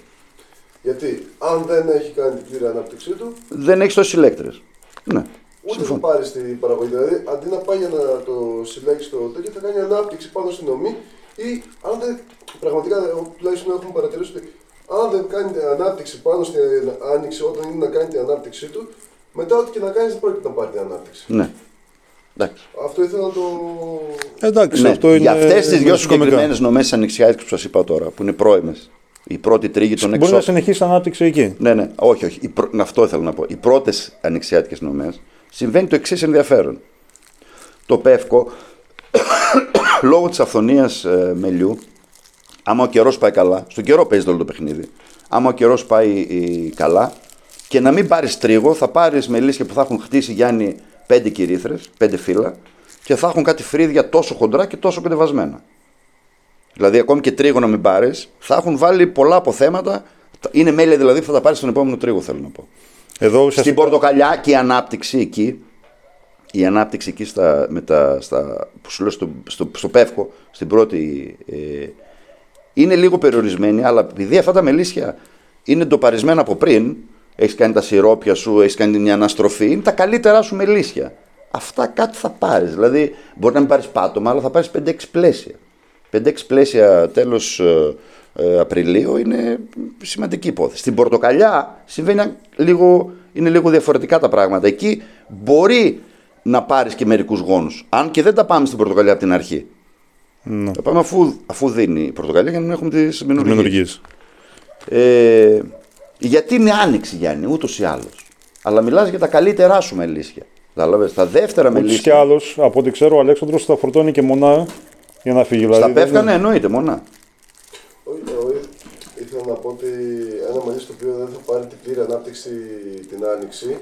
Γιατί αν δεν έχει κάνει την πλήρη ανάπτυξή του, Δεν έχει τόσους συλλέκτρες. Ναι. ούτε θα Συμφωνώ. πάρει στην παραγωγή. Δηλαδή, αντί να πάει για να το συλλέξει το τέτοιο, θα κάνει ανάπτυξη πάνω στην νομή ή αν δεν. Πραγματικά, εγώ τουλάχιστον έχουμε παρατηρήσει ότι αν δεν κάνει την ανάπτυξη πάνω στην άνοιξη, όταν είναι να κάνει την ανάπτυξή του, μετά ό,τι και να κάνει δεν πρόκειται να πάρει την ανάπτυξη. Ναι. Εντάξει. Αυτό ήθελα να το. Εντάξει, Ναι. αυτό είναι. Για αυτές τις δύο μεσοκομικά. συγκεκριμένες νομές ανοιξιάτικε που σας είπα τώρα, που είναι πρώιμες, η πρώτη τρίγη των Μπορεί να εξώπων. συνεχίσει ανάπτυξη εκεί. Ναι, ναι, όχι, όχι. Οι πρω- Αυτό ήθελα να πω. Οι πρώτες ανοιξιάτικες νομές συμβαίνει το εξής ενδιαφέρον. Το πεύκο, <coughs> λόγω της αυθονίας μελιού, άμα ο καιρός πάει καλά, στον καιρό παίζει όλο το παιχνίδι. Άμα ο καιρός πάει ε, καλά και να μην πάρεις τρίγο, θα πάρεις μελίσια που θα έχουν χτίσει Γιάννη πέντε κυρίθρε, πέντε φύλλα και θα έχουν κάτι φρύδια τόσο χοντρά και τόσο κατεβασμένα. Δηλαδή, ακόμη και τρίγο να μην πάρεις, θα έχουν βάλει πολλά αποθέματα. Είναι μέλια δηλαδή που θα τα πάρεις στον επόμενο τρίγο, θέλω να πω. Εδώ Στην ουσιαστικά. πορτοκαλιά και η ανάπτυξη εκεί, η ανάπτυξη εκεί στα, με τα, στα, που σου λέω στο, στο, στο Πεύκο, στην πρώτη, ε, είναι λίγο περιορισμένη, αλλά επειδή αυτά τα μελίσια είναι ντοπαρισμένα από πριν, έχεις κάνει τα σιρόπια σου, έχεις κάνει μια αναστροφή, είναι τα καλύτερά σου μελίσια. Αυτά κάτι θα πάρεις. Δηλαδή, μπορεί να μην πάρεις πάτωμα, αλλά θα πάρεις 5-6 πλαίσια. 5-6 πλαίσια τέλος ε, Απριλίου είναι σημαντική υπόθεση. Στην Πορτοκαλιά συμβαίνει λίγο, είναι λίγο διαφορετικά τα πράγματα. Εκεί μπορεί να πάρεις και μερικούς γόνους. Αν και δεν τα πάμε στην Πορτοκαλιά από την αρχή. Ναι. Τα πάμε αφού, αφού δίνει η Πορτοκαλία για να μην έχουμε τις μηνουργίε. Δημιουργείς. Ε, γιατί είναι άνοιξη Γιάννη, ούτως ή άλλως. Αλλά μιλάς για τα καλύτερά σου μελίσια. Κατάλαβες, τα δεύτερα Ούτως και μελίσια. άλλο, από ό,τι ξέρω, ο Αλέξανδρος θα φορτώνει και μονά για να φύγει. Στα δηλαδή, δεν- πεύκα, ναι, εννοείται μονά. Όχι, εγώ ήθελα να πω ότι ένα μαλλί το οποίο δεν θα πάρει την πλήρη ανάπτυξη την άνοιξη,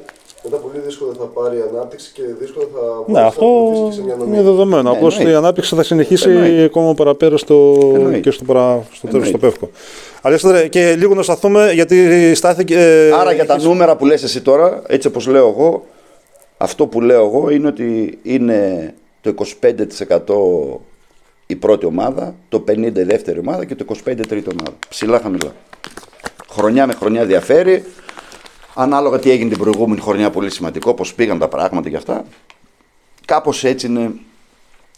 μετά πολύ δύσκολα θα πάρει ανάπτυξη και δύσκολα θα Ναι, μπορέσει αυτό να βοηθήσει και σε μια νομή. είναι δεδομένο. Ναι, Απλώς εννοείται. η ανάπτυξη θα συνεχίσει Εννοείται. ακόμα παραπέρα στο, Εννοείται. και στο, παρα, στο τέλος Εννοείται. στο πεύκο. Αλέξανδρε, και λίγο να σταθούμε γιατί στάθηκε. ε, Άρα για τα έχεις- νούμερα που λες εσύ τώρα, έτσι όπως λέω εγώ, αυτό που λέω εγώ είναι ότι είναι το 25% η πρώτη ομάδα, το 50% η δεύτερη ομάδα και το 25% η τρίτη ομάδα. Ψηλά χαμηλά. Χρονιά με χρονιά διαφέρει. Ανάλογα τι έγινε την προηγούμενη χρονιά πολύ σημαντικό, πώς πήγαν τα πράγματα και αυτά. Κάπως έτσι είναι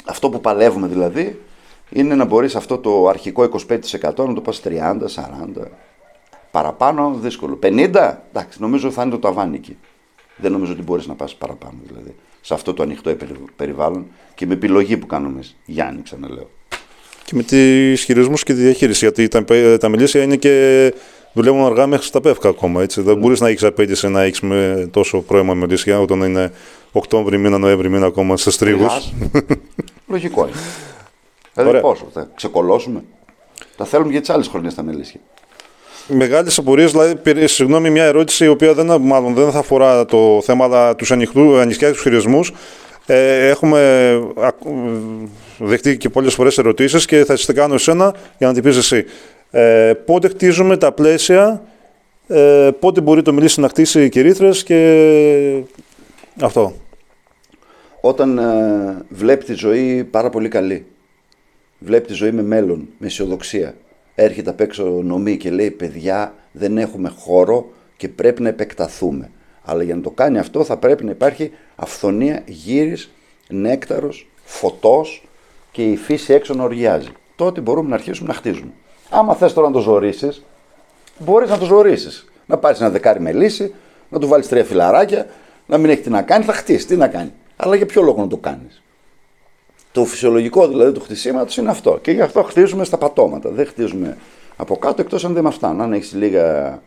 αυτό που παλεύουμε δηλαδή, είναι να μπορείς αυτό το αρχικό 25% να το πας 30, 40, Παραπάνω δύσκολο. 50, εντάξει, νομίζω θα είναι το ταβάνι εκεί. Δεν νομίζω ότι μπορείς να πας παραπάνω δηλαδή. Σε αυτό το ανοιχτό περι- περιβάλλον και με επιλογή που κάνουμε εμείς. Γιάννη, ξαναλέω. Και με τι χειρισμού και τη διαχείριση. Γιατί τα, τα μελίσια είναι και δουλεύουν αργά μέχρι στα πεύκα ακόμα. Έτσι. Δεν μπορείς να έχεις απέτηση να έχεις με τόσο πρώιμα μελίσια όταν είναι Οκτώβρη μήνα, Νοέμβρη μήνα ακόμα σε τρίγους. Γάς. Λογικό είναι. Δηλαδή Ωραία. πόσο, θα ξεκολώσουμε. Τα θέλουμε για τις άλλες χρονιές τα μελίσια. Μεγάλες απορίες, δηλαδή, πήρε- συγγνώμη, μια ερώτηση η οποία δεν, μάλλον δεν θα αφορά το θέμα, αλλά τους ανοιχτιάτικου χειρισμούς. Ε, έχουμε ακου- δεχτεί και πολλές φορές ερωτήσεις και θα τις τα κάνω εσένα για να την πεις εσύ. Ε, πότε χτίζουμε τα πλαίσια, ε, πότε μπορεί το μιλήσει να χτίσει κυρίθρες και αυτό. Όταν ε, βλέπει τη ζωή πάρα πολύ καλή. Βλέπει τη ζωή με μέλλον, με αισιοδοξία. Έρχεται απ' έξω νομή και λέει: Παιδιά, δεν έχουμε χώρο και πρέπει να επεκταθούμε. Αλλά για να το κάνει αυτό θα πρέπει να υπάρχει αυθονία, γύρις, νέκταρος, φωτός και η φύση έξω να οργιάζει. Τότε μπορούμε να αρχίσουμε να χτίζουμε. Άμα θες τώρα να το ζωρίσεις, μπορείς να το ζωρίσεις. Να πάρεις ένα δεκάρι με λύση, να του βάλεις τρία φιλαράκια, να μην έχει τι να κάνει, θα χτίσει. Τι να κάνει. Αλλά για ποιο λόγο να το κάνεις. Το φυσιολογικό δηλαδή του χτισήματος είναι αυτό. Και γι' αυτό χτίζουμε στα πατώματα. Δεν χτίζουμε από κάτω εκτός αν δεν μα φτάνουν. Αν έχεις λίγα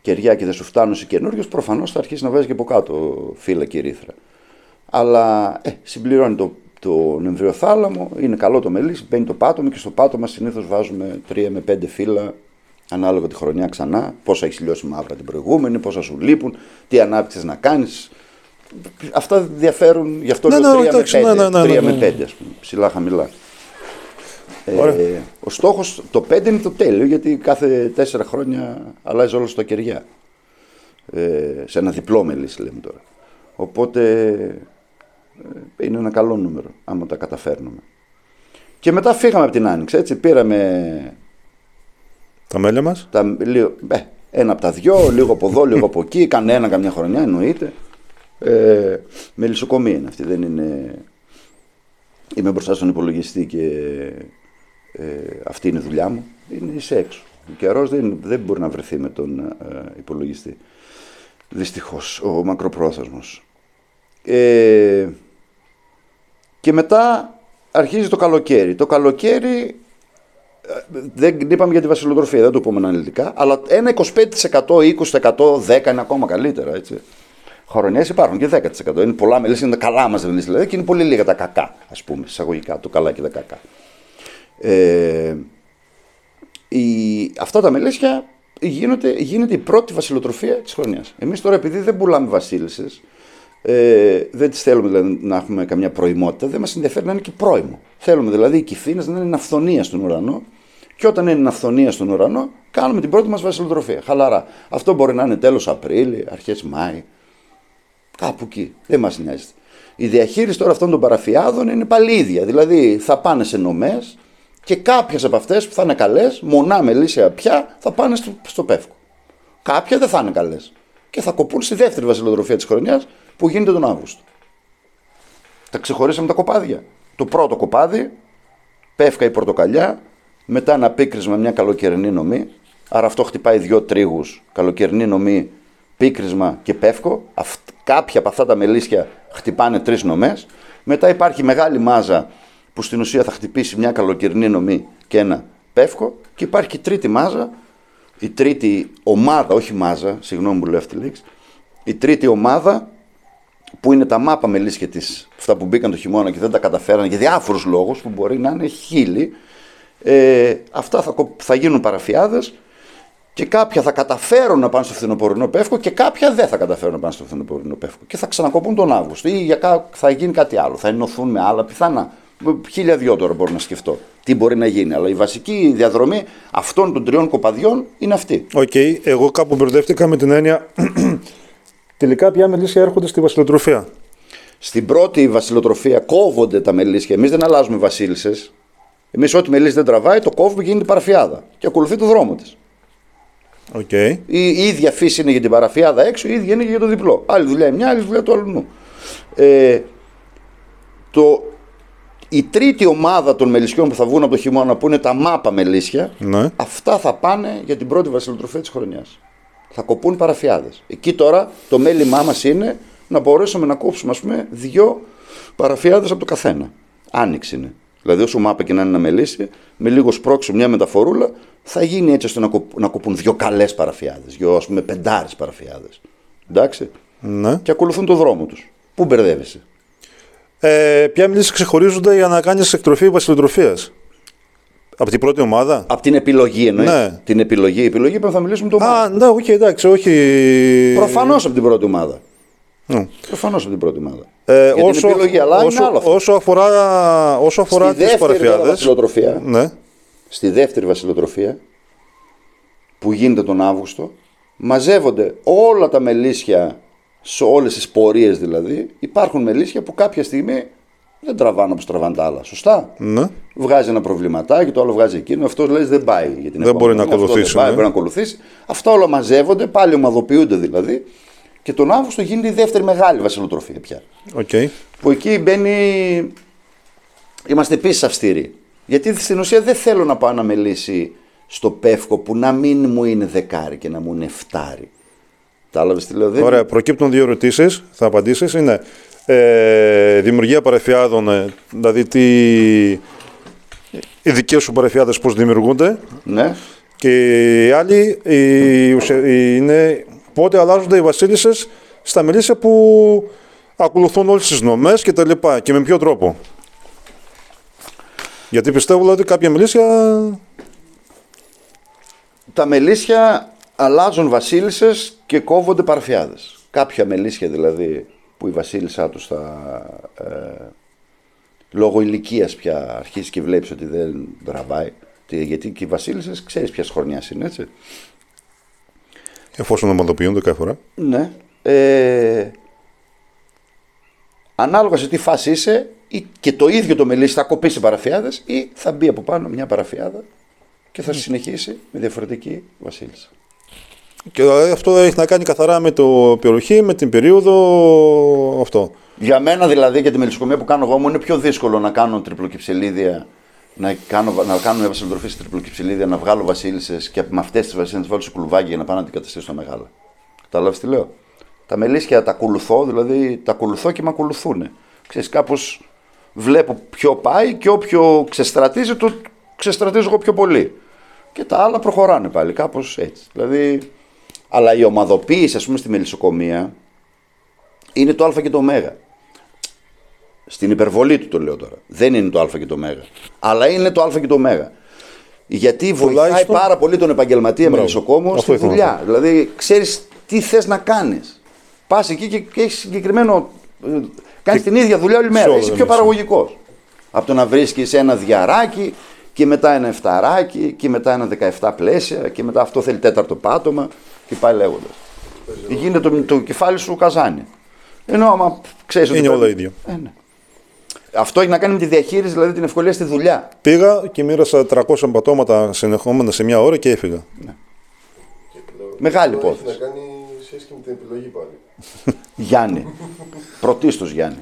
κεριά και δεν σου φτάνουν σε καινούριους, προφανώς θα αρχίσεις να βάζεις και από κάτω φύλλα και ρήθρα. Αλλά ε, συμπληρώνει το, το εμβριοθάλαμο, είναι καλό το μελίσι, μπαίνει το πάτωμα και στο πάτωμα συνήθως βάζουμε 3 με 5 φύλλα ανάλογα τη χρονιά ξανά. Πόσα έχεις λιώσει μαύρα την προηγούμενη, πόσα σου λείπουν, τι ανάπτυξη να κάνεις. Αυτά διαφέρουν, γι' αυτό Ναι, λέω ναι, 3 εντάξει, με 5. ναι, ναι, ναι, 3 ναι, με ναι. 5, ας πούμε, ψηλά χαμηλά. Ε, ο στόχος το 5 είναι το τέλειο γιατί κάθε 4 χρόνια αλλάζει όλο το κεριά. Ε, σε ένα διπλό μελίσι λέμε τώρα. Οπότε ε, είναι ένα καλό νούμερο άμα τα καταφέρνουμε. Και μετά φύγαμε από την Άνοιξη, έτσι. Πήραμε Τα μέλια μας; τα, λίγο, ε, ένα από τα δυο, λίγο από εδώ, λίγο από εκεί. Κανένα καμιά χρονιά εννοείται. Ε, με λησοκομεία είναι αυτή, δεν είναι. Είμαι μπροστά στον υπολογιστή και ε, αυτή είναι η δουλειά μου. Είναι είσαι έξω. Ο καιρός δεν, δεν μπορεί να βρεθεί με τον ε, υπολογιστή. Δυστυχώς, ο μακροπρόθεσμος. Ε, και μετά αρχίζει το καλοκαίρι. Το καλοκαίρι δεν είπαμε για τη βασιλοτροφία, δεν το πούμε αναλυτικά, αλλά ένα 25%, 20%, 10% είναι ακόμα καλύτερα. Έτσι. Χρονιές υπάρχουν και 10%. Είναι πολλά μελίσια, είναι τα καλά μας μελίσια δηλαδή, και είναι πολύ λίγα τα κακά, ας πούμε, εισαγωγικά, το καλά και τα κακά. Ε, η, αυτά τα μελίσια γίνεται, γίνεται η πρώτη βασιλοτροφία της χρονιάς. Εμείς τώρα, επειδή δεν πουλάμε βασίλισσες, ε, δεν τις θέλουμε δηλαδή, να έχουμε καμιά προημότητα, δεν μας ενδιαφέρει να είναι και πρόημο. Θέλουμε δηλαδή οι κυφίνε να είναι αυθονία στον ουρανό και όταν είναι αυθονία στον ουρανό, κάνουμε την πρώτη μας βασιλοτροφία. Χαλαρά. Αυτό μπορεί να είναι τέλος Απρίλη, αρχές Μάη. Κάπου εκεί. Δεν μας νοιάζει. Η διαχείριση τώρα αυτών των παραφιάδων είναι πάλι ίδια. Δηλαδή θα πάνε σε νομές και κάποιες από αυτές που θα είναι καλές, μονά μελίσια πια, θα πάνε στο, στο πεύκο. Κάποια δεν θα είναι καλές. Και θα κοπούν στη δεύτερη βασιλοτροφία της χρονιάς που γίνεται τον Αύγουστο. Τα ξεχωρίσαμε τα κοπάδια. Το πρώτο κοπάδι, πεύκα η πορτοκαλιά, μετά ένα πίκρισμα μια καλοκαιρινή νομή. Άρα αυτό χτυπάει δύο τρίγους, καλοκαιρινή νομή, πίκρισμα και πεύκο. Αυτ, κάποια από αυτά τα μελίσια χτυπάνε τρεις νομές. Μετά υπάρχει μεγάλη μάζα που στην ουσία θα χτυπήσει μια καλοκαιρινή νομή και ένα πεύκο. Και υπάρχει και η τρίτη μάζα, η τρίτη ομάδα, όχι μάζα, συγγνώμη που λέω αυτή τη λέξη, η τρίτη ομάδα που είναι τα μάπα μελίσια της, αυτά που μπήκαν το χειμώνα και δεν τα καταφέραν για διάφορους λόγους που μπορεί να είναι χίλιοι, ε, αυτά θα, κο- θα γίνουν παραφιάδες και κάποια θα καταφέρουν να πάνε στο φθινοπορεινό πεύκο και κάποια δεν θα καταφέρουν να πάνε στο φθινοπορεινό πεύκο και θα ξανακοπούν τον Αύγουστο ή για κά- θα γίνει κάτι άλλο, θα ενωθούν με άλλα πιθανά. Χίλια δυο τώρα μπορώ να σκεφτώ τι μπορεί να γίνει, αλλά η βασική διαδρομή αυτών των τριών κοπαδιών είναι αυτή. Οκ, εγώ κάπου μπερδεύτηκα με την έννοια. <clears throat> Τελικά ποια μελίσια έρχονται στη βασιλοτροφία. Στην πρώτη βασιλοτροφία κόβονται τα μελίσια. Εμείς δεν αλλάζουμε βασίλισσες. Εμείς, ό,τι μελίσια δεν τραβάει, το κόβουμε και γίνεται παραφιάδα. Και ακολουθεί το δρόμο της. Οκ. Η, η ίδια φύση είναι για την παραφιάδα έξω, η ίδια είναι και για το διπλό. Άλλη δουλειά η μια, άλλη δουλειά του άλλου. Ε, το, η τρίτη ομάδα των μελισσιών που θα βγουν από το χειμώνα, που είναι τα μάπα μελίσια, Ναι. αυτά θα πάνε για την πρώτη βασιλοτροφία της χρονιάς. Θα κοπούν παραφιάδες. Εκεί τώρα το μέλημά μας είναι να μπορέσουμε να κόψουμε, ας πούμε, δύο παραφιάδες από το καθένα. Άνοιξη είναι. Δηλαδή, όσο μάπα και να είναι ένα μελίσι, με λίγο σπρώξιμο μια μεταφορούλα, θα γίνει έτσι ώστε να, κοπ- να κοπούν δύο καλές παραφιάδες. Δύο, ας πούμε, πεντάρες παραφιάδες. Εντάξει. Ναι. Και ακολουθούν το δρόμο τους. Πού μπερδεύεσαι; Ε, ποια μελίσια ξεχωρίζονται για να κάνεις εκτροφή βασιλοτροφίας; Από την πρώτη ομάδα; Από την επιλογή εννοείς; Ναι. Την επιλογή. Η επιλογή που θα μιλήσουμε το Α, ναι, οκ, εντάξει, όχι. Προφανώς από την πρώτη ομάδα. Ναι. Προφανώς από την πρώτη ομάδα. Ε, Για την επιλογή, αλλά όσο, είναι άλλο αυτό. όσο αφορά, όσο αφορά Στη τις δεύτερη τώρα παραφιάδες, βασιλοτροφία, ναι, στη δεύτερη βασιλοτροφία που γίνεται τον Αύγουστο, μαζεύονται όλα τα μελίσια σε όλες τις πορείες δηλαδή. Υπάρχουν μελίσια που κάποια στιγμή δεν τραβάνε όπως τραβάνε τα άλλα. Σωστά; ναι. Βγάζει ένα προβληματάκι, το άλλο βγάζει εκείνο. Αυτός λέει δεν πάει για την Δεν μπορεί να επόμενη. Αυτό ακολουθήσει, Δεν πάει, ναι. μπορεί να ακολουθήσει. Αυτά όλα μαζεύονται, πάλι ομαδοποιούνται δηλαδή. Και τον Αύγουστο γίνεται η δεύτερη μεγάλη βασιλοτροφία πια. Οκ. Που εκεί μπαίνει. Είμαστε επίσης αυστηροί. Γιατί στην ουσία δεν θέλω να πάω ένα μελίσσι στο πεύκο που να μην μου είναι δεκάρι και να μου είναι εφτάρι. Κατάλαβες τι λέω. Δεν... Ωραία, προκύπτουν δύο ερωτήσεις. Θα απαντήσεις. Είναι ε, δημιουργία παρεφιάδων, ε, δηλαδή τι, οι δικέ σου παρεφιάδες πώς δημιουργούνται. Ναι. Και η άλλη η, ουσια- η- είναι πότε αλλάζονται οι βασίλισσες στα μελίσια που ακολουθούν όλες τις νομές και τα λοιπά. Και με ποιο τρόπο. Γιατί πιστεύω δηλαδή, ότι κάποια μελίσια. Τα μελίσια αλλάζουν βασίλισσες και κόβονται παραφιάδες. Κάποια μελίσια δηλαδή που η βασίλισσά τους θα, ε, λόγω ηλικίας πια αρχίζει και βλέπεις ότι δεν τραβάει. Τι- Γιατί και οι βασίλισσες ξέρεις ποιας χρονιάς είναι, έτσι. Εφόσον ομαδοποιούνται κάθε φορά. Ναι. Ε, ανάλογα σε τι φάση είσαι, ή και το ίδιο το μελίσι θα κοπήσει παραφιάδες ή θα μπει από πάνω μια παραφιάδα και θα συνεχίσει με διαφορετική βασίλισσα. Και ε, αυτό έχει να κάνει καθαρά με το περιοχή, με την περίοδο αυτό. Για μένα δηλαδή και τη μελισσοκομεία που κάνω εγώ μου είναι πιο δύσκολο να κάνω τριπλοκυψελίδια, να κάνω, να κάνω μια βασιλοτροφή σε τριπλοκυψελίδια, να βγάλω βασίλισσες και με αυτές τις βασίλισσες να τις βάλω σε κουλουβάκι για να πάω να αντικαταστήσω στα μεγάλα. Κατάλαβε τι λέω; Τα μελίσια τα ακολουθώ, δηλαδή τα ακολουθώ και με ακολουθούν. Ξέρεις, κάπως βλέπω ποιο πάει και όποιο ξεστρατίζει, το ξεστρατίζω εγώ πιο πολύ. Και τα άλλα προχωράνε πάλι, κάπως έτσι. Δηλαδή, αλλά η ομαδοποίηση, ας πούμε, στη μελισσοκομεία είναι το α και το ω. Στην υπερβολή του το λέω τώρα. Δεν είναι το α και το ω. Αλλά είναι το α και το ω. Γιατί βοηθάει Τουλάχιστον- πάρα πολύ τον επαγγελματία Μπράβο. μελισσοκόμο Αυτό στη ήθελα να δουλειά. Δηλαδή, ξέρεις τι θες να κάνεις. Πας εκεί και, και έχεις συγκεκριμένο. Κάνεις την ίδια δουλειά όλη μέρα. όλα Είσαι τα πιο μέσα. παραγωγικός. Από το να βρίσκεις ένα διαράκι και μετά ένα εφταράκι και μετά ένα 17 πλαίσια και μετά αυτό θέλει τέταρτο πάτωμα και πάει λέγοντας. Γίνεται το, το κεφάλι σου καζάνι. Ενώ άμα ξέρεις ότι. Είναι πρέπει- όλα ίδια. Ε, ναι. Αυτό έχει να κάνει με τη διαχείριση, δηλαδή την ευκολία στη δουλειά. Πήγα και μοίρασα 300 πατώματα συνεχόμενα σε μια ώρα και έφυγα. Μεγάλη Αυτό υπόθεση. Έχεις να κάνει σχέση και με την επιλογή πάλι. <laughs> Γιάννη. Πρωτίστως Γιάννη.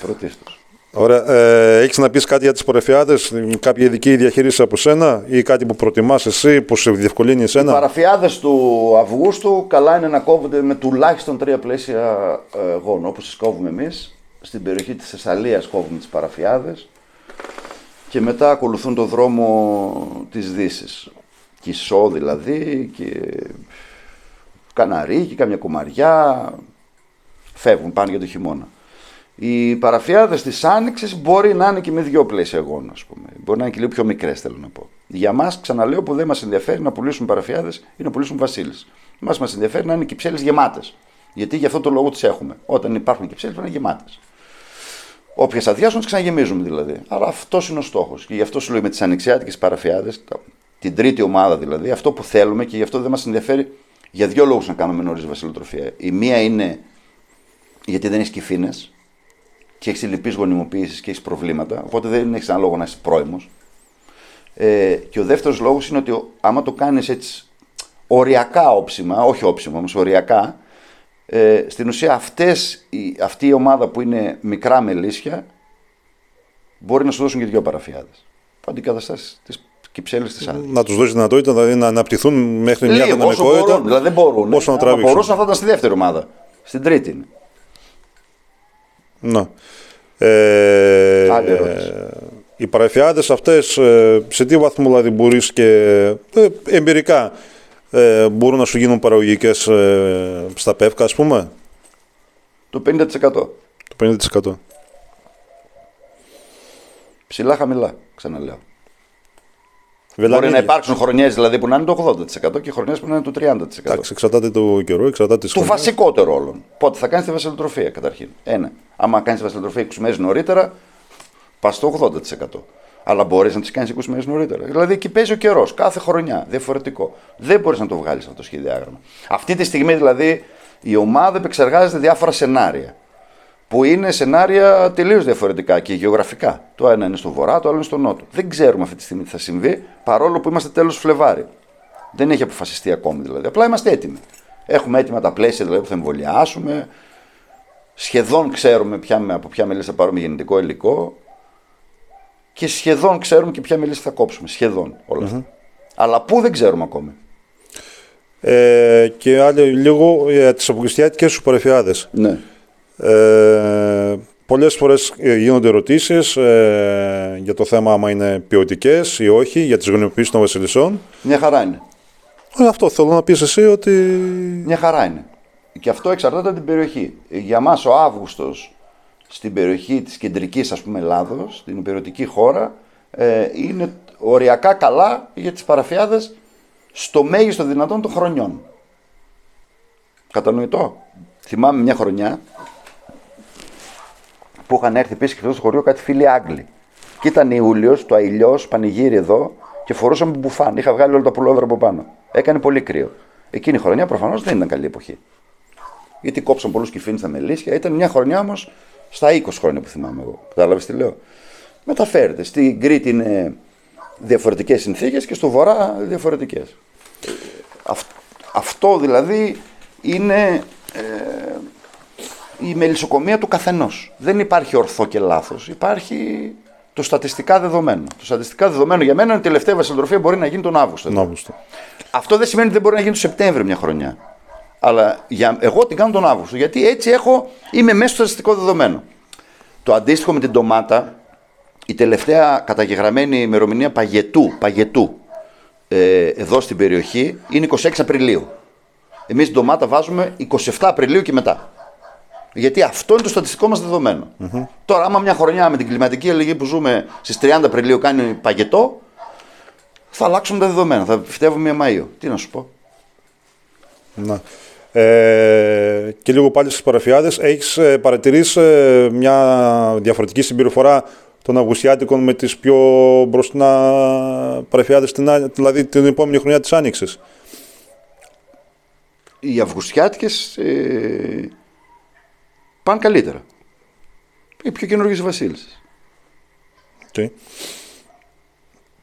Πρωτίστως. Ωραία. Ε, Έχεις να πεις κάτι για τις πορεφιάδε, κάποια ειδική διαχείριση από σένα ή κάτι που προτιμάς εσύ, που σε διευκολύνει Οι εσένα; παραφιάδες του Αυγούστου καλά είναι να κόβονται με τουλάχιστον τρία πλαίσια ε, γόνο, όπως τις κόβουμε εμείς. Στην περιοχή της Θεσσαλίας κόβουμε τις παραφιάδες και μετά ακολουθούν το δρόμο της Δύσης. Κισό δηλαδή και καναρί και κάμια κουμαριά φεύγουν, πάνε για το χειμώνα. Οι παραφιάδες της Άνοιξης μπορεί να είναι και με δύο πλαίσια γόνο, ας πούμε. Μπορεί να είναι και λίγο πιο μικρές, θέλω να πω. Για μας, ξαναλέω, που δεν μας ενδιαφέρει να πουλήσουμε παραφιάδες ή να πουλήσουμε βασίλε. Μα μας ενδιαφέρει να είναι κυψέλε γεμάτες. Γιατί γι' αυτό το λόγο τις έχουμε. Όταν υπάρχουν κυψέλε, πρέπει να είναι γεμάτες. Όποιες αδειάσουν, τις ξαναγεμίζουμε δηλαδή. Αλλά αυτός είναι ο στόχος. Και γι' αυτό σου λέω με τις ανοιξιάτικες παραφιάδες, την τρίτη ομάδα δηλαδή, αυτό που θέλουμε και γι' αυτό δεν μας ενδιαφέρει για δύο λόγους να κάνουμε νωρίς βασιλοτροφία. Η μία είναι γιατί δεν έχεις κυφίνε και έχεις λυπή γονιμοποίησης και έχεις προβλήματα. Οπότε δεν έχεις ένα λόγο να είσαι πρόημο. Ε, και ο δεύτερος λόγος είναι ότι ο- άμα το κάνεις έτσι οριακά όψιμα, όχι όψιμα όμως, οριακά, ε, στην ουσία αυτές, η, αυτή η ομάδα που είναι μικρά μελίσια μπορεί να σου δώσουν και δύο παραφιάδες. Που αντικαταστάσει τι κυψέλε της άλλη. Να τους δώσεις δυνατότητα δηλαδή, να αναπτυχθούν μέχρι μια Λίγο, όσο δυναμικότητα. μπορούν. Δηλαδή δεν μπορούν. όσο να Άμα τραβήξουν. μπορούσαν θα ήταν στη δεύτερη ομάδα. Στην τρίτη είναι. Να. Ε, Άλλη ερώτηση. οι παραφιάδες αυτές ε, σε τι βαθμό δηλαδή μπορείς και ε, εμπειρικά ε, μπορούν να σου γίνουν παραγωγικές ε, στα πεύκα ας πούμε; Το 50%. το 50% Ψηλά χαμηλά, ξαναλέω. Βελανίδια. Μπορεί να υπάρξουν χρονιές δηλαδή που να είναι το 80% και χρονιές που να είναι το 30%. Εντάξει, εξαρτάται το καιρό, εξαρτάται τις Το χρονιές. βασικότερο όλων. Πότε θα κάνεις τη βασιλοτροφία καταρχήν. Ένα. Άμα κάνεις τη βασιλοτροφία 20 μέρε νωρίτερα, πας στο 80%. Αλλά μπορείς να τις κάνεις 20 μέρες νωρίτερα. Δηλαδή εκεί παίζει ο καιρός. Κάθε χρονιά. Διαφορετικό. Δεν μπορείς να το βγάλεις αυτό το σχεδιάγραμμα. Αυτή τη στιγμή δηλαδή η ομάδα επεξεργάζεται διάφορα σενάρια. Που είναι σενάρια τελείως διαφορετικά και γεωγραφικά. Το ένα είναι στο βορρά, το άλλο είναι στο νότο. Δεν ξέρουμε αυτή τη στιγμή τι θα συμβεί, παρόλο που είμαστε τέλος Φλεβάρι. Δεν έχει αποφασιστεί ακόμη δηλαδή. Απλά είμαστε έτοιμοι. Έχουμε έτοιμα τα πλαίσια δηλαδή, που θα εμβολιάσουμε. Σχεδόν ξέρουμε ποια, από ποια μελίσσα θα πάρουμε γεννητικό υλικό. Και σχεδόν ξέρουμε και ποια μελίσσα θα κόψουμε. Σχεδόν όλα αυτά. Αλλά πού δεν ξέρουμε ακόμη. Ε, και άλλο λίγο για τις αποκλειστιάτικες σου παραφιάδες. Ναι. Ε, πολλές φορές ε, γίνονται ερωτήσεις ε, για το θέμα άμα είναι ποιοτικές ή όχι, για τις γονιοποιήσεις των βασιλισσών. Μια χαρά είναι. Ε, αυτό θέλω να πεις εσύ ότι... Μια χαρά είναι. Και αυτό εξαρτάται από την περιοχή. Για μας ο Αύγουστος στην περιοχή της κεντρικής ας πούμε Ελλάδος, στην υπηρετική χώρα, ε, είναι οριακά καλά για τις παραφιάδες στο μέγιστο δυνατόν των χρονιών. Κατανοητό. Θυμάμαι μια χρονιά που είχαν έρθει επίσης και στο χωριό κάτι φίλοι Άγγλοι. Και ήταν Ιούλιος, το αηλιό, πανηγύρι εδώ και φορούσαμε μπουφάν. Είχα βγάλει όλα τα πουλόβερα από πάνω. Έκανε πολύ κρύο. Εκείνη η χρονιά προφανώς δεν ήταν καλή εποχή. Γιατί κόψαν πολλούς κυφίνε στα μελίσια. Ήταν μια χρονιά όμως στα 20 χρόνια που θυμάμαι εγώ. Κατάλαβες τι λέω; Μεταφέρεται. Στην Κρήτη είναι διαφορετικές συνθήκες και στο Βορρά διαφορετικές. Αυτό δηλαδή είναι ε, η μελισσοκομεία του καθενός. Δεν υπάρχει ορθό και λάθος. Υπάρχει το στατιστικά δεδομένο. Το στατιστικά δεδομένο για μένα είναι η τελευταία βασιλοτροφία μπορεί να γίνει τον Αύγουστο. Τον Αύγουστο. Αυτό δεν σημαίνει ότι δεν μπορεί να γίνει τον Σεπτέμβριο μια χρονιά. Αλλά για, εγώ την κάνω τον Αύγουστο. Γιατί έτσι έχω, είμαι μέσα στο στατιστικό δεδομένο. Το αντίστοιχο με την ντομάτα, η τελευταία καταγεγραμμένη ημερομηνία παγετού, παγετού ε, εδώ στην περιοχή είναι 26 Απριλίου. Εμείς την ντομάτα βάζουμε 27 Απριλίου και μετά. Γιατί αυτό είναι το στατιστικό μας δεδομενο Τώρα, άμα μια χρονιά με την κλιματική αλλαγή που ζούμε στις 30 Απριλίου κάνει παγετό, θα αλλάξουμε τα δεδομένα. Θα φυτεύουμε μια Μαΐο. Τι να σου πω. Να. Ε, και λίγο πάλι στις παραφιάδες, έχεις ε, παρατηρήσει ε, μια διαφορετική συμπεριφορά των Αυγουστιάτικων με τις πιο μπροστινά παραφιάδες, δηλαδή την επόμενη χρονιά της Άνοιξης; Οι Αυγουστιάτικες ε, πάνε καλύτερα. Οι πιο καινούργιες βασίλισσες. Okay.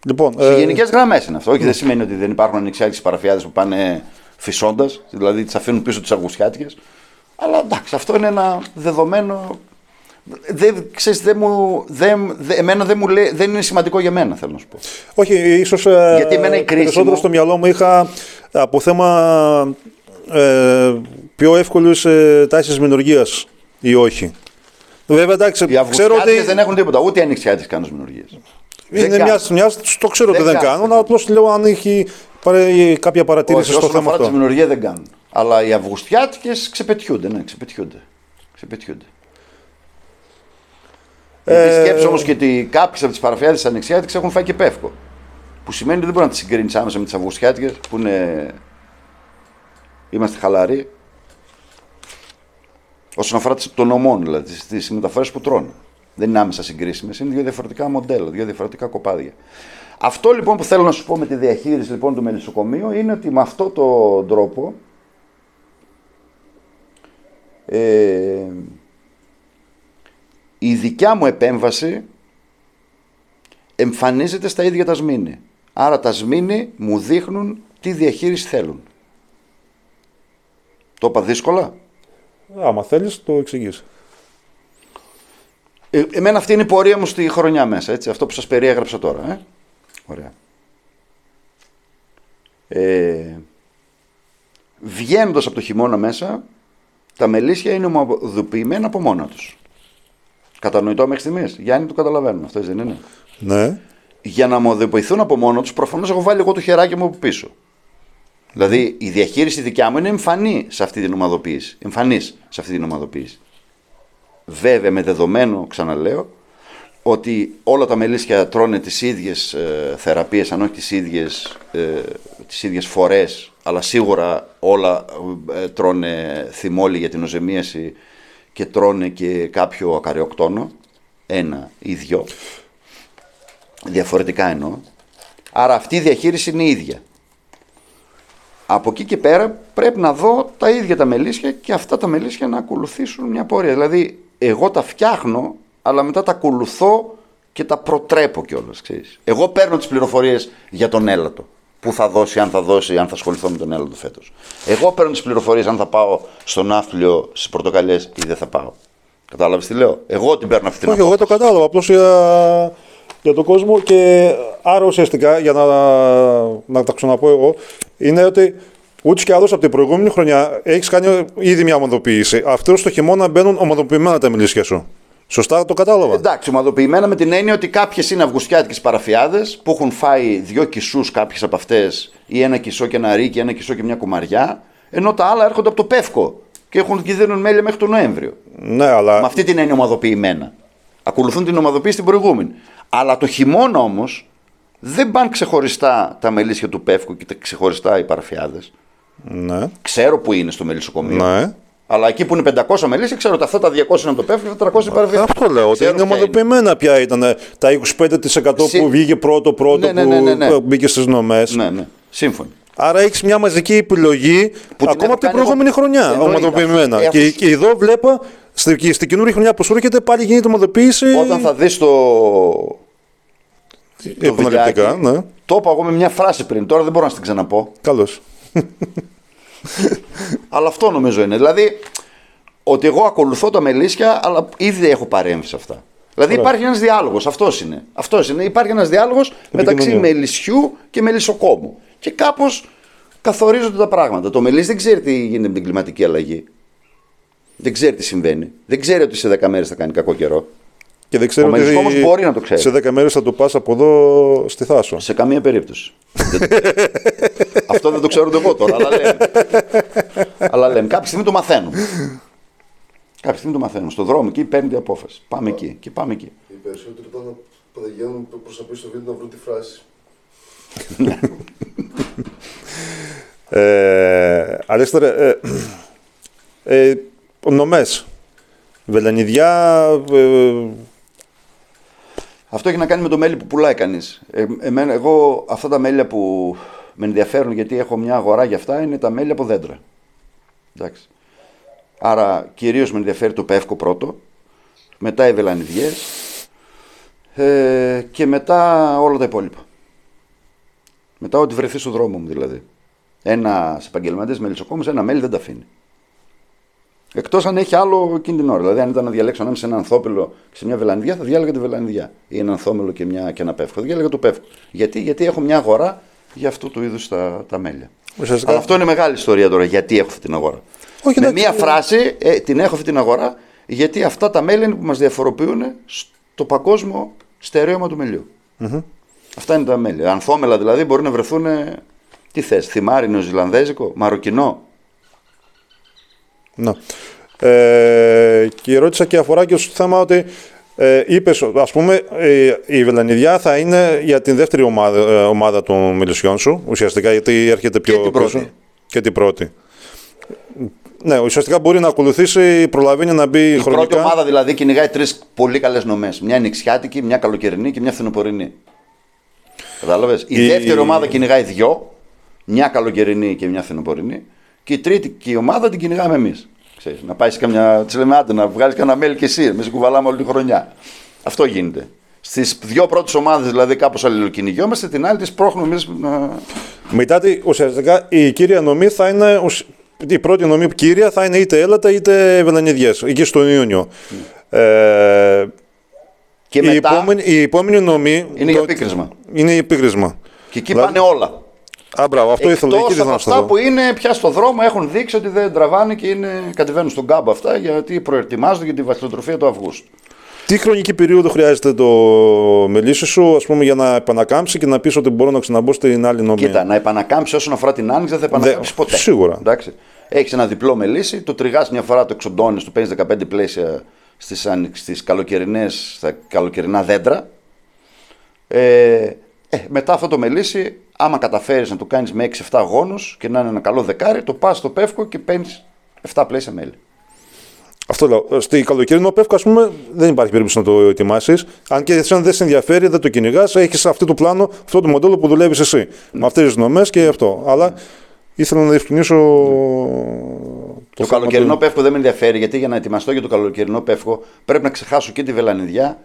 Λοιπόν, Σε ε... γενικές γραμμές είναι αυτό. Όχι, δεν σημαίνει ότι δεν υπάρχουν ανοιξιάτικες παραφιάδες που πάνε φυσώντας, δηλαδή τις αφήνουν πίσω τις Αυγουστιάτικε. Αλλά εντάξει, αυτό είναι ένα δεδομένο. Δεν, ξέρεις, δεν μου, δεν, δεν, εμένα δεν, μου λέει, δεν είναι σημαντικό για μένα, θέλω να σου πω. Όχι, ίσως ε, Γιατί εμένα η κρίση περισσότερο μου... στο μυαλό μου είχα από θέμα ε, πιο εύκολης ε, τάσης μηνουργίας ή όχι. Βέβαια, εντάξει, οι ξέρω ότι... δεν έχουν τίποτα, ούτε οι ανοιξιάτες κάνουν μηνουργίες. Είναι μια, μια, το ξέρω ότι δεν κάνουν, αλλά απλώς λέω αν έχει κάποια παρατήρηση Όχι, στο θέμα αυτό. Όσον αφορά τη δεν κάνουν. Αλλά οι Αυγουστιάτικες ξεπετιούνται, ναι, ξεπετιούνται. ξεπετιούνται. Ε... Γιατί σκέψει όμως και ότι κάποιες από τις παραφιάδε ανοιξιάτικε έχουν φάει και πεύκο. Που σημαίνει ότι δεν μπορεί να τις συγκρίνεις άμεσα με τις Αυγουστιάτικες που είναι. Είμαστε χαλαροί. Όσον αφορά τον νομών, δηλαδή τις μεταφορές που τρώνε. Δεν είναι άμεσα συγκρίσιμες, είναι δύο διαφορετικά μοντέλα, δύο διαφορετικά κοπάδια. Αυτό λοιπόν που θέλω να σου πω με τη διαχείριση λοιπόν του μελισσοκομείου είναι ότι με αυτόν τον τρόπο ε, η δικιά μου επέμβαση εμφανίζεται στα ίδια τα σμήνη. Άρα τα σμήνη μου δείχνουν τι διαχείριση θέλουν. Το είπα δύσκολα; Άμα θέλεις το εξηγήσω. Ε, εμένα αυτή είναι η πορεία μου στη χρονιά μέσα, έτσι, αυτό που σας περιέγραψα τώρα. Ε. Ωραία. Ε, βγαίνοντας από το χειμώνα μέσα, τα μελίσια είναι ομοδοποιημένα από μόνα τους. Κατανοητό μέχρι στιγμής; Γιάννη, το καταλαβαίνουμε. Αυτό δεν είναι; Ναι. Για να ομοδοποιηθούν από μόνο τους, προφανώς έχω βάλει εγώ το χεράκι μου από πίσω. Δηλαδή η διαχείριση δικιά μου είναι εμφανή σε αυτή την ομαδοποίηση. Εμφανής σε αυτή την ομαδοποίηση. Βέβαια με δεδομένο, ξαναλέω, ότι όλα τα μελίσια τρώνε τις ίδιες ε, θεραπείες, αν όχι τις ίδιες, ε, τις ίδιες φορές, αλλά σίγουρα όλα ε, τρώνε θυμόλι για την οζεμίαση και τρώνε και κάποιο ακαριοκτόνο, ένα ή δυο, διαφορετικά εννοώ. Άρα αυτή η διαχείριση είναι η ίδια. Από εκεί και πέρα πρέπει να δω τα ίδια τα μελίσια και αυτά τα μελίσια να ακολουθήσουν μια πορεία. Δηλαδή εγώ τα φτιάχνω, αλλά μετά τα ακολουθώ και τα προτρέπω κιόλας. Εγώ παίρνω τις πληροφορίες για τον έλατο. Πού θα δώσει, αν θα δώσει, αν θα ασχοληθώ με τον έλατο φέτος. Εγώ παίρνω τις πληροφορίες αν θα πάω στον ναύπλιο στις πορτοκαλιές ή δεν θα πάω. Κατάλαβες τι λέω; Εγώ την παίρνω αυτή την Όχι, εγώ το κατάλαβα. Απλώς για, για τον κόσμο και άρα ουσιαστικά για να, να τα ξαναπώ εγώ είναι ότι Ούτως και άλλως από την προηγούμενη χρονιά έχεις κάνει ήδη μια ομοδοποίηση. Αυτός στο χειμώνα μπαίνουν ομοδοποιημένα τα μιλήσια σου. Σωστά το κατάλαβα. Εντάξει, ομαδοποιημένα με την έννοια ότι κάποιες είναι αυγουστιάτικες παραφιάδες που έχουν φάει δύο κισούς κάποιες από αυτές ή ένα κισό και ένα ρίκι, ένα κισό και μια κουμαριά, ενώ τα άλλα έρχονται από το πεύκο και έχουν και δίνουν μέλια μέχρι τον Νοέμβριο. Ναι, αλλά. Με αυτή την έννοια ομαδοποιημένα. Ακολουθούν την ομαδοποίηση την προηγούμενη. Αλλά το χειμώνα όμως δεν πάνε ξεχωριστά τα μελίσια του πεύκου και ξεχωριστά οι παραφιάδες. Ναι. Ξέρω που είναι στο μελισσοκομείο. Ναι. Αλλά εκεί που είναι 500 μελίσια, ξέρω ότι αυτά τα 200 είναι από το πέφτει και τα 300 είναι Αυτό λέω, ότι Ξέρω είναι ποια ομαδοποιημένα πια ήταν τα 25% Συ- που βγήκε πρώτο-πρώτο Ναι, ναι, ναι, ναι, ναι. που μπήκε στις νομές. Ναι, ναι. Σύμφωνοι. Άρα έχεις μια μαζική επιλογή την ακόμα έχω από την κάνει προηγούμενη εγώ. χρονιά. Εννοείται. Ομαδοποιημένα. Ε, Και, αφού- και εδώ βλέπω στην στη καινούργια χρονιά που σου έρχεται πάλι γίνεται ομαδοποίηση. Όταν θα δεις το. το επαναληπτικά. βιντεάκι, Ναι. Το είπα εγώ με μια φράση πριν. Τώρα δεν μπορώ να στην ξαναπώ. Καλώς. <laughs> Αλλά αυτό νομίζω είναι. Δηλαδή, ότι εγώ ακολουθώ τα μελίσια, αλλά ήδη έχω παρέμβει σε αυτά. Δηλαδή υπάρχει ένας διάλογος. Αυτός είναι. Αυτός είναι. Υπάρχει ένας διάλογος μεταξύ μελισιού και μελισσοκόμου. Και κάπως καθορίζονται τα πράγματα. Το μελίσι δεν ξέρει τι γίνεται με την κλιματική αλλαγή. Δεν ξέρει τι συμβαίνει. Δεν ξέρει ότι σε 10 μέρες θα κάνει κακό καιρό. Και δεν ξέρω Ο Μελισσοκόμος μπορεί να το ξέρει. Σε 10 μέρες θα το πας από εδώ στη Θάσο. Σε καμία περίπτωση. Δεν- <laughs> Αυτό δεν το ξέρω ούτε εγώ τώρα, αλλά λέμε. αλλά λέμε. Κάποια στιγμή το μαθαίνουμε. Κάποια στιγμή το μαθαίνουμε. Στο δρόμο εκεί παίρνει την απόφαση. Πάμε εκεί και πάμε εκεί. Οι περισσότεροι όταν πηγαίνουν προ τα πίσω στο βίντεο να βρουν τη φράση. <laughs> Ε, Αλέστορε, ε, ε, νομές, βελανιδιά, ε, Αυτό έχει να κάνει με το μέλι που πουλάει κανείς. Ε, εμένα, εγώ αυτά τα μέλια που με ενδιαφέρουν γιατί έχω μια αγορά για αυτά είναι τα μέλια από δέντρα. Εντάξει. Άρα κυρίως με ενδιαφέρει το πεύκο πρώτο, μετά οι βελανιδιές ε, και μετά όλα τα υπόλοιπα. Μετά ό,τι βρεθεί στο δρόμο μου δηλαδή. Ένα επαγγελματία μελισσοκόμο ένα μέλι δεν τα αφήνει. Εκτός αν έχει άλλο εκείνη την ώρα. Δηλαδή, αν ήταν να διαλέξω ανάμεσα σε ένα ανθόπελο και σε μια βελανιδιά, θα διάλεγα τη βελανιδιά. Ή ένα ανθόμελο και, μια, και ένα πεύκο. Θα διάλεγα το πεύκο. Γιατί, γιατί έχω μια αγορά για αυτού του είδους τα, τα μέλια. Ουσιαστικά- Αλλά αυτό είναι μεγάλη ιστορία τώρα. Γιατί έχω αυτή την αγορά. Όχι, Με εντάξει, μία φράση ε, την έχω αυτή την αγορά γιατί αυτά τα μέλη είναι που μας διαφοροποιούν στο παγκόσμιο στερέωμα του μελιου Αυτά είναι τα μέλη. Ανθόμελα δηλαδή μπορεί να βρεθούν. ε, Τι θες, θυμάρι, νεοζηλανδέζικο, μαροκινό. Να. Ε, και η ερώτηση και αφορά και στο θέμα ότι ε, είπες, ας πούμε, ε, η Βελανιδιά θα είναι για την δεύτερη ομάδα, ε, ομάδα των μελισσιών σου, ουσιαστικά, γιατί έρχεται πιο Και την πρώτη. πίσω. Και την πρώτη. Ναι, ουσιαστικά μπορεί να ακολουθήσει, προλαβαίνει να μπει Η χρονικά. πρώτη ομάδα δηλαδή κυνηγάει τρεις πολύ καλές νομές. Μια νηξιάτικη, μια καλοκαιρινή και μια φθινοπορεινή. Κατάλαβες; Η, Η- δεύτερη ομάδα κυνηγάει δυο. Μια καλοκαιρινή και μια φθινοπορεινή. Και η τρίτη και η ομάδα την κυνηγάμε εμείς. Να πάει σε καμιά. Τη λέμε άντε να βγάλει κανένα μέλι και εσύ. Εμείς κουβαλάμε όλη τη χρονιά. Αυτό γίνεται. Στις δύο πρώτες ομάδες δηλαδή κάπως αλληλοκυνηγιόμαστε, την άλλη τη πρόχνουμε εμείς να. Μετά τη- ουσιαστικά η κύρια νομή θα είναι. ουσ- Η πρώτη νομή κύρια θα είναι είτε έλατα είτε βελανιδιές, εκεί στον Ιούνιο. Ε, Και η, μετά επόμενη, η επόμενη νομή. είναι για επίκρισμα. Είναι η επίκρισμα. Και εκεί Δηλαδή- πάνε όλα. Α, μπράβο, αυτό ήθελα, εκεί Εκτός ήθελα από να σου αυτά το που πω. είναι πια στο δρόμο έχουν δείξει ότι δεν τραβάνε και είναι, κατεβαίνουν στον κάμπο αυτά γιατί προετοιμάζονται για τη βασιλοτροφία του Αυγούστου. Τι χρονική περίοδο χρειάζεται το μελίσι σου, ας πούμε, για να επανακάμψει και να πεις ότι μπορώ να ξαναμπω στην άλλη νομή; Κοίτα, να επανακάμψει όσον αφορά την άνοιξη δεν θα επανακάμψεις Δε- ποτέ. σίγουρα. Εντάξει. Έχεις ένα διπλό μελίσι, το τριγάς μια φορά, το εξοντώνεις, του παίρνει 15 πλαίσια στις στις καλοκαιρινές, στα καλοκαιρινά δέντρα. Ε, ε, μετά αυτό το μελίσι, άμα καταφέρεις να το κάνεις με 6-7 γόνους και να είναι ένα καλό δεκάρι, το πας στο πεύκο και παίρνεις 7 πλαίσια μέλι. Αυτό λέω. Στη καλοκαιρινό πεύκο, ας πούμε, δεν υπάρχει περίπτωση να το ετοιμάσεις. Αν και εσένα δεν σε ενδιαφέρει, δεν το κυνηγάς, έχεις αυτό το πλάνο, αυτό το μοντέλο που δουλεύεις εσύ. Με αυτές τις νομέ και αυτό. Αλλά ήθελα να διευκρινίσω. Το, θέμα καλοκαιρινό του- πεύκο δεν με ενδιαφέρει γιατί για να ετοιμαστώ για το καλοκαιρινό πεύκο πρέπει να ξεχάσω και τη βελανιδιά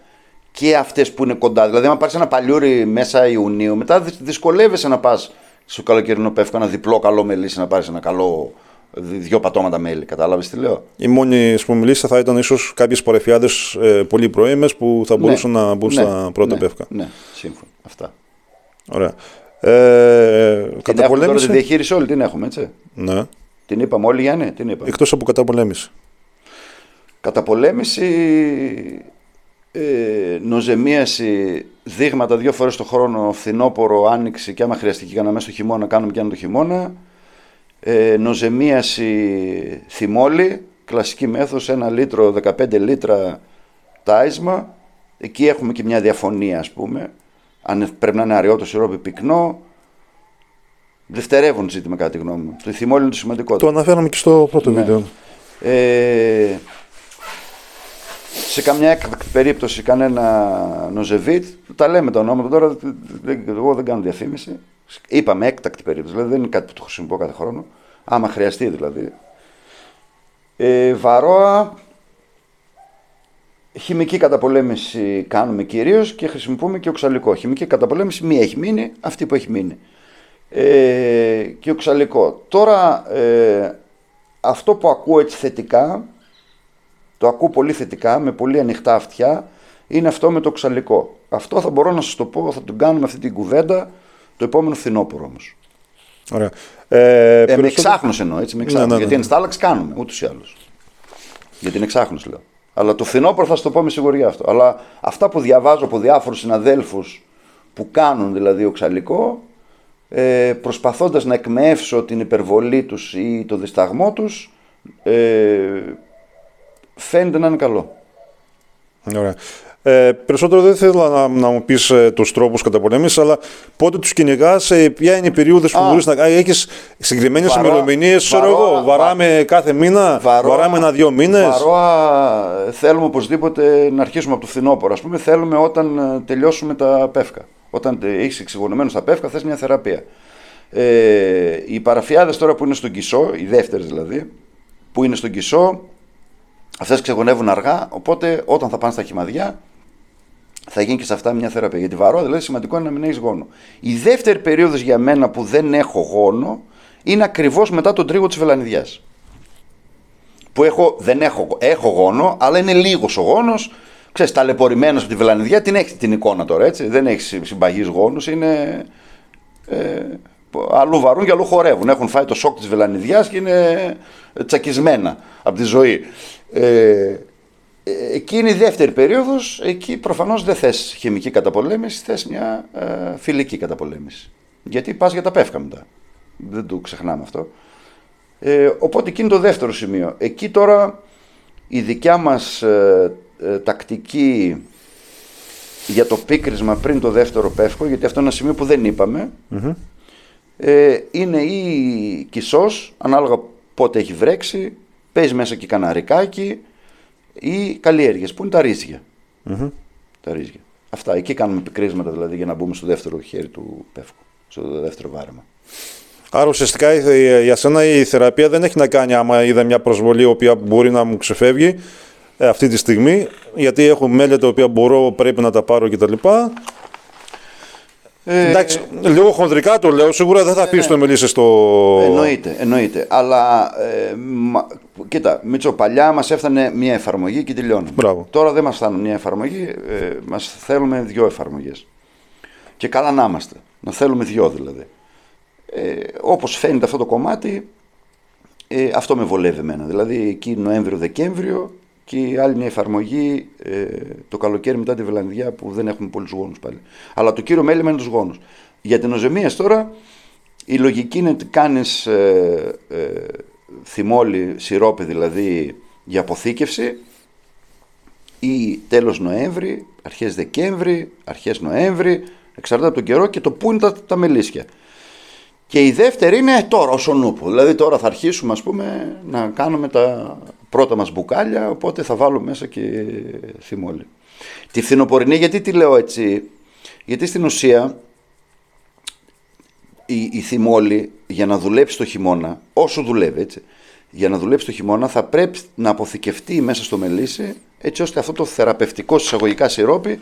και αυτές που είναι κοντά. Δηλαδή, αν πάρεις ένα παλιούρι μέσα Ιουνίου, μετά δυ- δυσκολεύεσαι να πας στο καλοκαιρινό πεύκο, ένα διπλό καλό μελίσι, να πάρεις ένα καλό δυ- δυο πατώματα μέλι. Κατάλαβες τι λέω; Η μόνη σπομιλίσια θα ήταν ίσως κάποιες πορεφιάδες ε, πολύ πρωίμε που θα μπορούσαν να μπουν στα πρώτα ναι, πεύκα. Ναι, σύμφωνα. Αυτά. Ωραία. Ε, Την έχουμε τώρα τη καταπολέμηση. διαχείριση όλη την έχουμε, έτσι. Ναι. Την είπαμε όλοι, Γιάννη, την είπαμε. Εκτός από καταπολέμηση. Καταπολέμηση, ε, νοζεμίαση, δείγματα δύο φορές το χρόνο, φθινόπορο, άνοιξη και άμα χρειαστεί και κανένα μέσα στο χειμώνα, κάνουμε και ένα το χειμώνα. Ε, νοζεμίαση, θυμόλη, κλασική μέθοδος, ένα λίτρο, 15 λίτρα τάισμα. Εκεί έχουμε και μια διαφωνία ας πούμε. Αν πρέπει να είναι αριότο σιρόπι πυκνό. Δευτερεύουν ζήτημα κατά τη γνώμη μου. Το θυμόλι είναι το σημαντικότερο. Το αναφέραμε και στο πρώτο Ναι. βίντεο. Ε, σε καμιά έκτακτη περίπτωση κανένα νοζεβίτ, τα λέμε τα ονόματα τώρα, δεν- εγώ δεν κάνω διαφήμιση. Είπαμε έκτακτη περίπτωση, δηλαδή δεν είναι κάτι που το χρησιμοποιώ κάθε χρόνο. Άμα χρειαστεί δηλαδή. Ε, βαρόα, χημική καταπολέμηση κάνουμε κυρίως και χρησιμοποιούμε και οξαλικό. Χημική καταπολέμηση μία έχει μείνει, αυτή που έχει μείνει. Ε, και οξαλικό. Τώρα, ε, αυτό που ακούω έτσι θετικά, το ακούω πολύ θετικά, με πολύ ανοιχτά αυτιά, είναι αυτό με το οξαλικό. Αυτό θα μπορώ να σας το πω, θα τον κάνουμε αυτή την κουβέντα το επόμενο φθινόπωρο όμως. Ωραία. Ε, Ε, με περισσότερο- εξάχνωση εννοώ, έτσι, με Ναι, εξάχνωση. ναι, ναι. Γιατί ενστάλλαξη κάνουμε, ούτως ή άλλως. Για την εξάχνωση λέω. Αλλά το φθινόπωρο θα σου το πω με σιγουριά αυτό. Αλλά αυτά που διαβάζω από διάφορους συναδέλφους που κάνουν δηλαδή οξαλικό, ε, προσπαθώντας να εκμεύσω την υπερβολή τους ή το δισταγμό τους, ε, φαίνεται να είναι καλό. Ωραία. Ε, περισσότερο δεν θέλω να, να μου πεις ε, τους τρόπους καταπολέμηση, αλλά πότε τους κυνηγάς, ε, ποια είναι η περίοδος που Α. μπορείς να κάνει. Έχεις συγκεκριμένες Βαρό- ημερομηνίες, ξέρω βαρό- εγώ. Βαράμε κάθε μήνα, βαράμε ένα-δύο μήνες. Βαρόα, θέλουμε οπωσδήποτε να αρχίσουμε από το φθινόπωρο. Α πούμε, θέλουμε όταν ε, τελειώσουμε τα πεύκα. Όταν έχεις εξηγωνεμένο τα πεύκα, θες μια θεραπεία. Ε, οι παραφιάδες τώρα που είναι στον Κισό, οι δεύτερες δηλαδή, που είναι στον Κισό, αυτές ξεγονεύουν αργά. Οπότε όταν θα πάνε στα χυμαδιά, θα γίνει και σε αυτά μια θεραπεία. Γιατί βαρό, δηλαδή σημαντικό είναι να μην έχεις γόνο. Η δεύτερη περίοδος για μένα που δεν έχω γόνο είναι ακριβώς μετά τον τρίγο της βελανιδιάς. Που έχω, δεν έχω, έχω γόνο, αλλά είναι λίγος ο γόνος. Ξέρεις, ταλαιπωρημένος από τη βελανιδιά, την έχεις την εικόνα τώρα έτσι. Δεν έχεις συμπαγείς γόνους, είναι. Ε, αλλού βαρούν και αλλού χορεύουν. Έχουν φάει το σοκ της βελανιδιάς και είναι τσακισμένα από τη ζωή. Ε, ε, εκεί είναι η δεύτερη περίοδος, εκεί προφανώς δεν θες χημική καταπολέμηση, θες μια ε, φιλική καταπολέμηση. Γιατί πας για τα πεύκα μετά. Δεν το ξεχνάμε αυτό. Ε, οπότε εκεί είναι το δεύτερο σημείο. Εκεί τώρα η δικιά μας ε, ε, τακτική για το πίκρισμα πριν το δεύτερο πεύκο, γιατί αυτό είναι ένα σημείο που δεν είπαμε, ε, είναι ή κισός, ανάλογα πότε έχει βρέξει, παίζει μέσα και καναρικάκι ή καλλιέργειες, που είναι τα ρυζια Τα ρύζια. Αυτά, εκεί κάνουμε πικρίσματα δηλαδή για να μπούμε στο δεύτερο χέρι του πεύκου, στο δεύτερο βάρεμα. Άρα ουσιαστικά η- για σένα η θεραπεία δεν έχει να κάνει άμα είδα μια προσβολή η οποία μπορεί να μου ξεφεύγει ε, αυτή τη στιγμή, γιατί έχω μέλη τα οποία μπορώ, πρέπει να τα πάρω κτλ. Ε, Εντάξει, λίγο χονδρικά το λέω, σίγουρα δεν θα πει το μιλήσει στο. Εννοείται, εννοείται. Αλλά ε, μα, κοίτα, Μίτσο, παλιά μας έφτανε μια εφαρμογή και τελειώνει. Μπράβο. Τώρα δεν μας φτάνουν μια εφαρμογή, ε, μας θέλουμε δύο εφαρμογές. Και καλά να είμαστε. Να θέλουμε δύο δηλαδή. Ε, Όπως φαίνεται αυτό το κομμάτι, ε, αυτό με βολεύει εμένα. Δηλαδή εκεί Νοέμβριο-Δεκέμβριο και η άλλη μια εφαρμογή ε, το καλοκαίρι μετά τη Βελανδιά που δεν έχουμε πολλούς γόνους πάλι. Αλλά το κύριο μέλημα είναι τους γόνους. Για την οζεμίας τώρα, η λογική είναι ότι κάνεις ε, ε, θυμόλι, σιρόπι δηλαδή για αποθήκευση ή τέλος Νοέμβρη, αρχές Δεκέμβρη, αρχές Νοέμβρη, εξαρτάται από τον καιρό και το πού είναι τα, τα μελίσια. Και η δεύτερη είναι τώρα, ως ο νούπο. Δηλαδή τώρα θα αρχίσουμε ας πούμε να κάνουμε τα πρώτα μας μπουκάλια, οπότε θα βάλουμε μέσα και θυμόλι. Τη φθινοπορεινή, γιατί τη λέω έτσι, γιατί στην ουσία η, η θυμόλη για να δουλέψει το χειμώνα, όσο δουλεύει έτσι, για να δουλέψει το χειμώνα θα πρέπει να αποθηκευτεί μέσα στο μελίσι έτσι ώστε αυτό το θεραπευτικό συσταγωγικά σιρόπι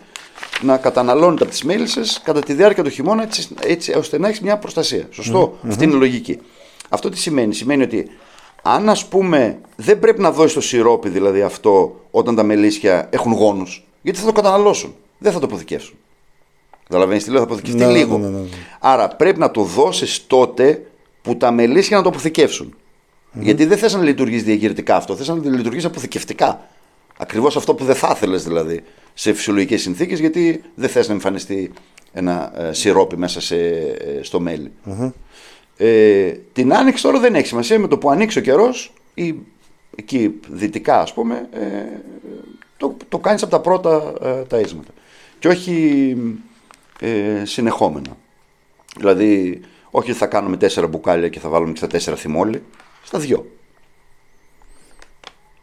να καταναλώνεται από τις μέλισσες κατά τη διάρκεια του χειμώνα έτσι, έτσι ώστε να έχεις μια προστασία. Σωστό, αυτή είναι η λογική. Αυτό τι σημαίνει, σημαίνει ότι αν ας πούμε δεν πρέπει να δώσεις το σιρόπι δηλαδή αυτό όταν τα μελίσια έχουν γόνους, γιατί θα το καταναλώσουν, δεν θα το αποθηκεύσουν. Καταλαβαίνεις τι λέω, θα αποθηκευτεί Ναι, ναι, λίγο. ναι, ναι, ναι. Άρα πρέπει να το δώσεις τότε που τα μελίσια να το αποθηκεύσουν. Γιατί δεν θες να λειτουργήσει διαγερτικά αυτό, θες να λειτουργήσει αποθηκευτικά. Ακριβώς αυτό που δεν θα ήθελες δηλαδή σε φυσιολογικές συνθήκες, γιατί δεν θες να εμφανιστεί ένα ε, σιρόπι μέσα σε, ε, στο μελι Ε, την άνοιξη τώρα δεν έχει σημασία με το που ανοίξει ο καιρός ή εκεί δυτικά ας πούμε, ε, το, το κάνεις από τα πρώτα ε, ταΐσματα. Και όχι ε, συνεχόμενα. Δηλαδή, όχι θα κάνουμε τέσσερα μπουκάλια και θα βάλουμε και στα τέσσερα θυμόλι, στα δυο.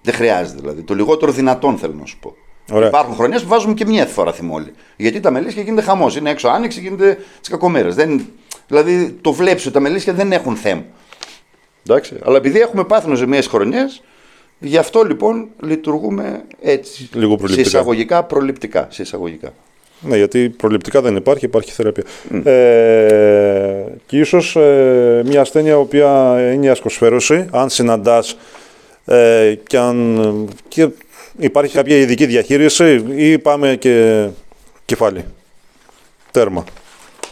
Δεν χρειάζεται δηλαδή. Το λιγότερο δυνατόν θέλω να σου πω. Ωραία. Υπάρχουν χρονιές που βάζουμε και μία φορά θυμόλη. Γιατί τα μελίσια γίνεται χαμός. Είναι έξω άνοιξη, γίνεται τις κακομέρες. Δεν... Δηλαδή το βλέπεις ότι τα μελίσια δεν έχουν θέμα. Εντάξει. Αλλά επειδή έχουμε πάθει ζημίες χρονιές, γι' αυτό λοιπόν λειτουργούμε έτσι. Λίγο Σε προληπτικά. εισαγωγικά, προληπτικά. Σε εισαγωγικά. Ναι, γιατί προληπτικά δεν υπάρχει, υπάρχει θεραπεία. Ε, και ίσως ε, μια ασθένεια η οποία είναι η ασκοσφαίρωση, αν συναντάς ε, και αν και υπάρχει κάποια ειδική διαχείριση ή πάμε και κεφάλι. Τέρμα.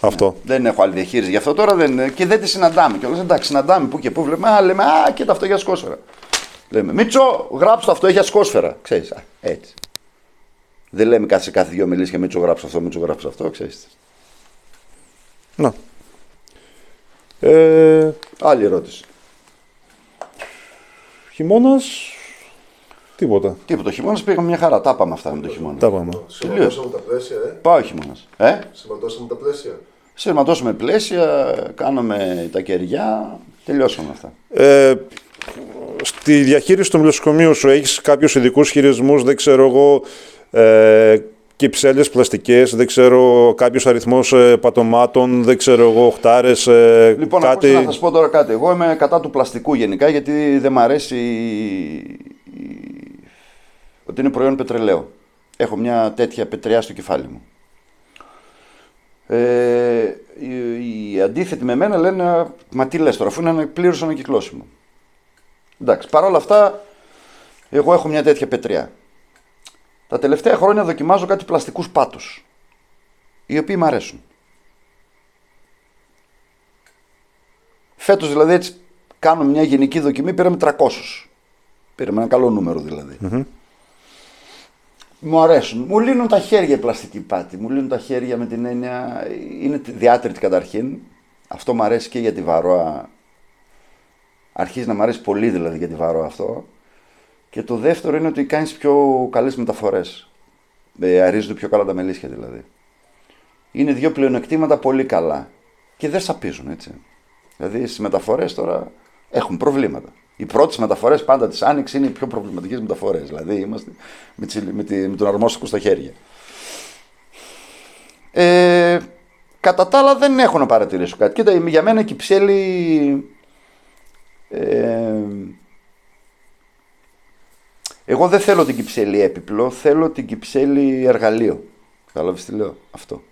Αυτό. Δεν έχω άλλη διαχείριση γι' αυτό τώρα δεν, και δεν τη συναντάμε. Και εντάξει, συναντάμε που και που βλέπουμε. Α, λέμε, Α, και αυτό έχει ασκόσφαιρα. Λέμε, Μίτσο, γράψτε το αυτό, έχει ασκόσφαιρα. Ξέρεις, α, έτσι. Δεν λέμε κάθε, κάθε δύο μιλήσεις και Μίτσο, γράψτε αυτό, Μίτσο, γράψτε αυτό, ξέρεις. Να. Ε, Άλλη ερώτηση. χειμώνας, τίποτα. Τίποτα, το χειμώνας πήγαμε μια χαρά. Τα πάμε αυτά με το χειμώνα. Τα πάμε. Σηματώσαμε τα πλαίσια, ε. Πάει ο χειμώνας. Ε; Σηματώσαμε τα πλαίσια. Σειρματώσαμε πλαίσια, κάναμε τα κεριά, τελειώσαμε αυτά. Ε, στη διαχείριση του μελισσοκομείου σου έχεις κάποιους ειδικούς χειρισμούς, δεν ξέρω εγώ, ε, κυψέλες πλαστικές, δεν ξέρω κάποιος αριθμός ε, πατωμάτων, δεν ξέρω εγώ, οχτάρες, ε, Λοιπόν, κάτι... ακούστε να σας πω τώρα κάτι. Εγώ είμαι κατά του πλαστικού γενικά γιατί δεν μ' αρέσει η- η- ότι είναι προϊόν πετρελαίου. Έχω μια τέτοια πετριά στο κεφάλι μου. Ε, οι, οι αντίθετοι με μένα λένε Μα τι λες τώρα, αφού είναι πλήρως ανακυκλώσιμο. Εντάξει, παρόλα αυτά, εγώ έχω μια τέτοια πετριά. Τα τελευταία χρόνια δοκιμάζω κάτι πλαστικούς πάτους, οι οποίοι μ' αρέσουν. Φέτος δηλαδή έτσι κάνουμε μια γενική δοκιμή, πήραμε 300. Πήραμε ένα καλό νούμερο δηλαδή. Μου αρέσουν. Μου λύνουν τα χέρια οι πλαστικοί πάτη. Μου λύνουν τα χέρια με την έννοια. Είναι διάτρητη καταρχήν. Αυτό μου αρέσει και για τη βαρόα. Αρχίζει να μου αρέσει πολύ δηλαδή για τη βαρόα αυτό. Και το δεύτερο είναι ότι κάνεις πιο καλές μεταφορές. Ε, αρίζονται πιο καλά τα μελίσια δηλαδή. Είναι δύο πλεονεκτήματα πολύ καλά. Και δεν σαπίζουν έτσι. Δηλαδή στις μεταφορές τώρα έχουν προβλήματα. Οι πρώτες μεταφορές πάντα της Άνοιξης είναι οι πιο προβληματικές μεταφορές. Δηλαδή είμαστε με, τσι- με, τη, με τον αρμόστικο στα χέρια. Ε, κατά τα άλλα δεν έχω να παρατηρήσω κάτι. Κοίτα, για μένα η Κυψέλη. Ε, εγώ δεν θέλω την Κυψέλη έπιπλο, θέλω την Κυψέλη εργαλείο. Κατάλαβες τι λέω, αυτό.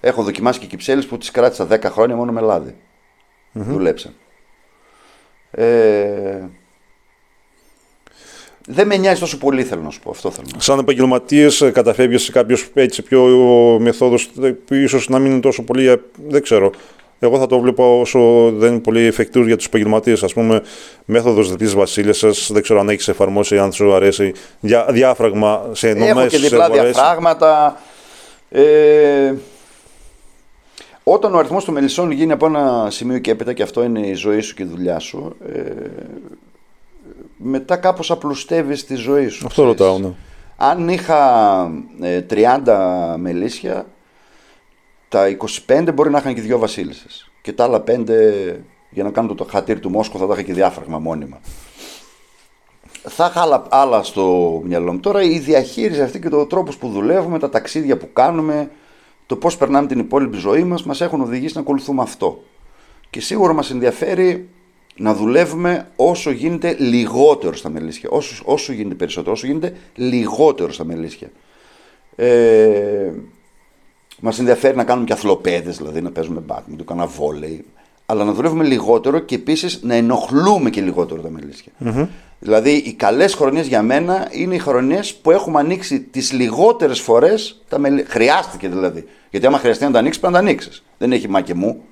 Έχω δοκιμάσει και Κυψέλης που τις κράτησα 10 χρόνια μόνο με λάδι. Δουλέψαν. Ε, δεν με νοιάζει τόσο πολύ, θέλω να σου πω. Αυτό θέλω να σου Σαν επαγγελματίες, καταφεύγεις σε κάποιου έτσι πιο μεθόδου που ίσως να μην είναι τόσο πολύ. ε, Δεν ξέρω. Εγώ θα το βλέπω όσο δεν είναι πολύ εφικτούς για τους επαγγελματίες. Α πούμε, μέθοδος διπλή βασίλισσας. Δεν ξέρω αν έχεις εφαρμόσει, αν σου αρέσει. Διά, διάφραγμα σε πω. νομέ Έχω και διπλά διαφράγματα. Ε, όταν ο αριθμός των μελισσών γίνει από ένα σημείο και έπειτα και αυτό είναι η ζωή σου και η δουλειά σου, ε, μετά κάπως απλουστεύεις τη ζωή σου. Αυτό ξέρεις. ρωτάω, ναι. Αν είχα ε, 30 μελίσια, τα 25 μπορεί να είχαν και δύο βασίλισσες. Και τα άλλα 5, για να κάνω το χατήρι του Μόσκο, θα τα είχα και διάφραγμα μόνιμα. Θα είχα άλλα, άλλα στο μυαλό μου. Τώρα η διαχείριση αυτή και το τρόπος που δουλεύουμε, τα ταξίδια που κάνουμε, το πώς περνάμε την υπόλοιπη ζωή μας, μας έχουν οδηγήσει να ακολουθούμε αυτό. Και σίγουρα μας ενδιαφέρει να δουλεύουμε όσο γίνεται λιγότερο στα μελίσια. Όσο, όσο γίνεται περισσότερο, όσο γίνεται λιγότερο στα μελίσια. Ε, μας ενδιαφέρει να κάνουμε και αθλοπαίδες, δηλαδή να παίζουμε μπάτμιν, το κάνα βόλεϊ, αλλά να δουλεύουμε λιγότερο και επίσης να ενοχλούμε και λιγότερο τα μελίσια. Δηλαδή οι καλές χρονιές για μένα είναι οι χρονιές που έχουμε ανοίξει τις λιγότερες φορές τα μελίσια. Χρειάστηκε δηλαδή. Γιατί άμα χρειαστεί να τα ανοίξεις, πρέπει να τα ανοίξεις. Δεν έχει μα και μου.